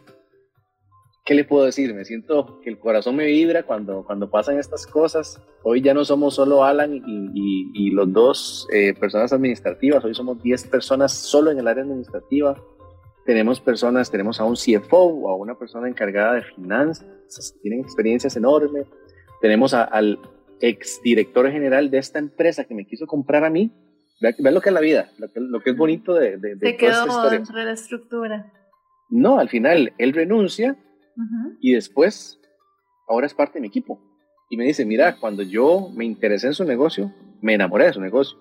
¿qué le puedo decir? Me siento que el corazón me vibra cuando, cuando pasan estas cosas. Hoy ya no somos solo Alan y, y, los dos eh, personas administrativas, hoy somos 10 personas solo en el área administrativa. Tenemos personas, tenemos a un CFO o a una persona encargada de finanzas, tienen experiencias enormes. Tenemos al ex director general de esta empresa que me quiso comprar a mí. Vean, lo que es la vida, lo que, es bonito de, de, de quedó dentro de la estructura. No, al final él renuncia y después ahora es parte de mi equipo. Y me dice, mira, cuando yo me interesé en su negocio, me enamoré de su negocio.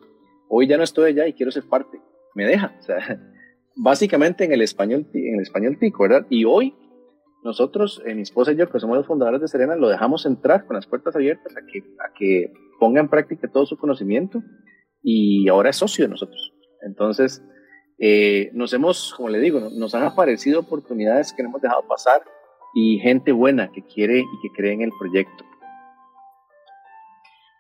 Hoy ya no estoy allá y quiero ser parte. Me deja. O sea, básicamente en el español, en el español tico, ¿verdad? Y hoy nosotros, eh, mi esposa y yo, que somos los fundadores de Serena, lo dejamos entrar con las puertas abiertas a que, a que ponga en práctica todo su conocimiento y ahora es socio de nosotros. Entonces, eh, nos hemos, como le digo, nos han aparecido oportunidades que no hemos dejado pasar y gente buena que quiere y que cree en el proyecto.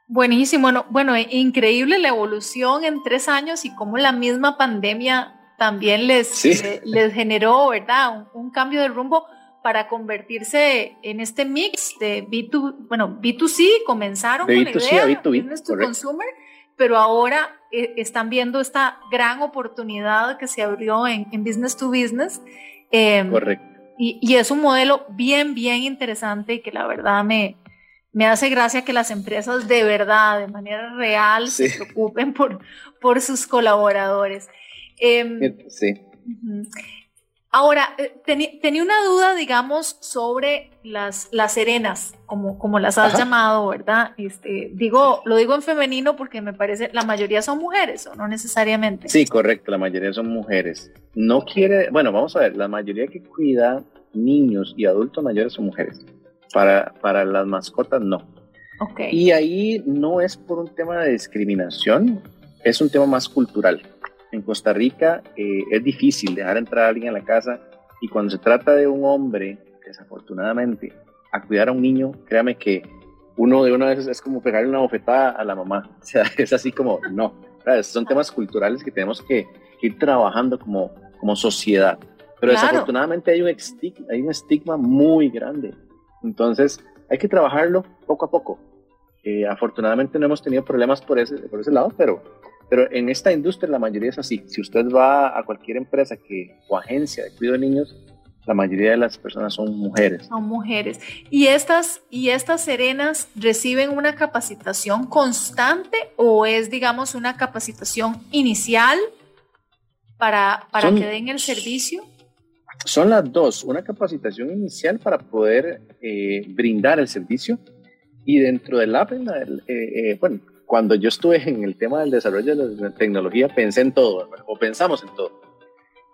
Buenísimo, bueno, bueno, increíble la evolución en tres años y cómo la misma pandemia también les, les, generó, ¿verdad? Un, cambio de rumbo para convertirse en este mix de B2, bueno, B2C, comenzaron con la idea, B2B, business to consumer, pero ahora eh, están viendo esta gran oportunidad que se abrió en, en business to business. Em, correcto. Y, y, es un modelo bien, bien interesante y que la verdad me, me hace gracia que las empresas de verdad, de manera real, se preocupen por, por sus colaboradores. Em, sí. Ahora, eh, tenía una duda, digamos, sobre las, las serenas, como, como las has llamado, ¿verdad? Este, digo, lo digo en femenino porque me parece, la mayoría son mujeres, ¿o no necesariamente? Sí, correcto, la mayoría son mujeres. No quiere, bueno, vamos a ver, la mayoría que cuida niños y adultos mayores son mujeres. Para, para las mascotas, no. Okay. Y ahí no es por un tema de discriminación, es un tema más cultural en Costa Rica eh, es difícil dejar entrar a alguien a la casa y cuando se trata de un hombre, desafortunadamente, a cuidar a un niño, créame que uno de una vez es como pegarle una bofetada a la mamá. O sea, es así como, no. Son temas culturales que tenemos que, ir trabajando como, como sociedad. Pero desafortunadamente hay un, estigma, hay un estigma muy grande. Entonces, hay que trabajarlo poco a poco. Eh, afortunadamente no hemos tenido problemas por ese, por ese lado, pero pero en esta industria la mayoría es así. Si usted va a cualquier empresa que, o agencia de cuidado de niños, la mayoría de las personas son mujeres. Son mujeres. ¿Y estas, y estas serenas reciben una capacitación constante o es, digamos, una capacitación inicial para, para que den el servicio? Son las dos, una capacitación inicial para poder eh, brindar el servicio y dentro del app, eh, eh, bueno, cuando yo estuve en el tema del desarrollo de la tecnología, pensé en todo, o pensamos en todo.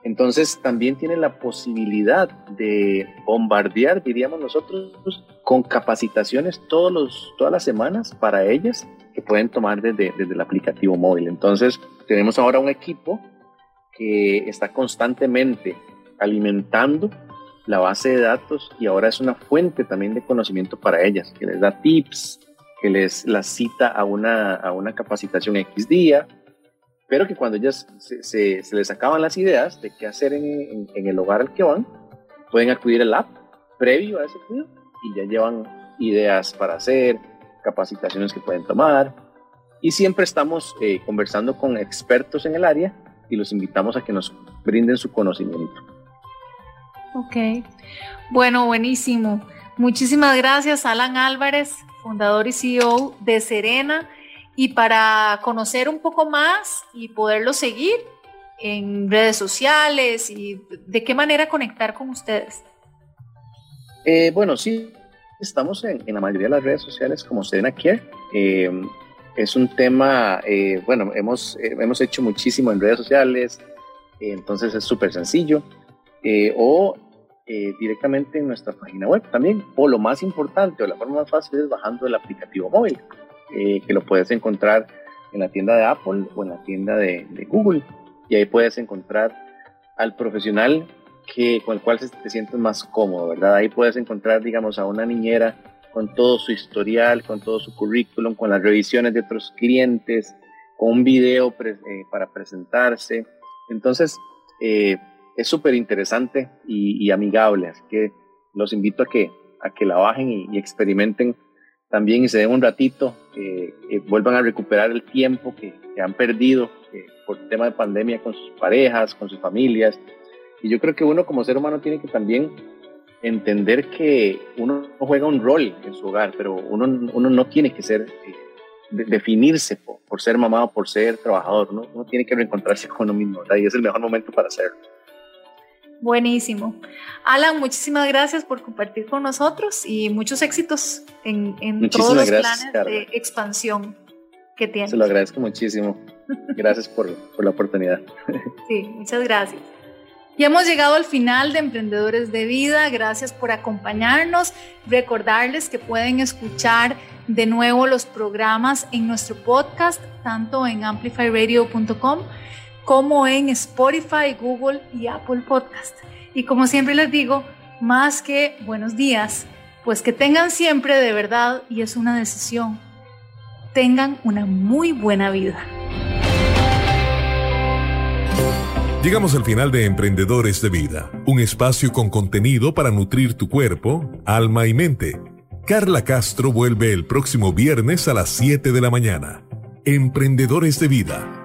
Entonces también tiene la posibilidad de bombardear, diríamos nosotros, con capacitaciones todos los, todas las semanas para ellas que pueden tomar desde, desde el aplicativo móvil. Entonces tenemos ahora un equipo que está constantemente alimentando la base de datos y ahora es una fuente también de conocimiento para ellas, que les da tips, que les las cita a una, a una capacitación X día, pero que cuando ellas se, se, les acaban las ideas de qué hacer en, en, el hogar al que van, pueden acudir al app previo a ese cuidado y ya llevan ideas para hacer, capacitaciones que pueden tomar. Y siempre estamos eh, conversando con expertos en el área y los invitamos a que nos brinden su conocimiento. Ok, bueno, buenísimo. Muchísimas gracias, Alan Álvarez, fundador y CEO de Serena. Y para conocer un poco más y poderlo seguir en redes sociales y de qué manera conectar con ustedes. Eh, bueno, sí, estamos en, la mayoría de las redes sociales como Serena Care. Eh, es un tema, eh, bueno, hemos, hemos hecho muchísimo en redes sociales, entonces es súper sencillo. o eh, directamente en nuestra página web también. O lo más importante o la forma más fácil es bajando el aplicativo móvil, eh, que lo puedes encontrar en la tienda de Apple o en la tienda de, Google. Y ahí puedes encontrar al profesional que, con el cual te sientes más cómodo, ¿verdad? Ahí puedes encontrar, digamos, a una niñera con todo su historial, con todo su currículum, con las revisiones de otros clientes, con un video eh, para presentarse. Entonces, eh, es súper interesante y, amigable, así que los invito a que, a que la bajen y, experimenten también y se den un ratito, que vuelvan a recuperar el tiempo que, han perdido por tema de pandemia con sus parejas, con sus familias. Y yo creo que uno como ser humano tiene que también entender que uno juega un rol en su hogar, pero uno, uno no tiene que ser, eh, definirse por, ser mamá o por ser trabajador, ¿no? uno tiene que reencontrarse con uno mismo, y es el mejor momento para hacerlo. Buenísimo. Alan, muchísimas gracias por compartir con nosotros y muchos éxitos en, en todos los planes de expansión que tienes. Se lo agradezco muchísimo. Gracias por, por la oportunidad. Sí, muchas gracias. Y hemos llegado al final de Emprendedores de Vida. Gracias por acompañarnos. Recordarles que pueden escuchar de nuevo los programas en nuestro podcast, tanto en amplifyradio.com como en Spotify, Google y Apple Podcast. Y como siempre les digo, más que buenos días, pues que tengan siempre de verdad, y es una decisión, tengan una muy buena vida. Llegamos al final de Emprendedores de Vida, un espacio con contenido para nutrir tu cuerpo, alma y mente. Carla Castro vuelve el próximo viernes a las 7 de la mañana. Emprendedores de Vida,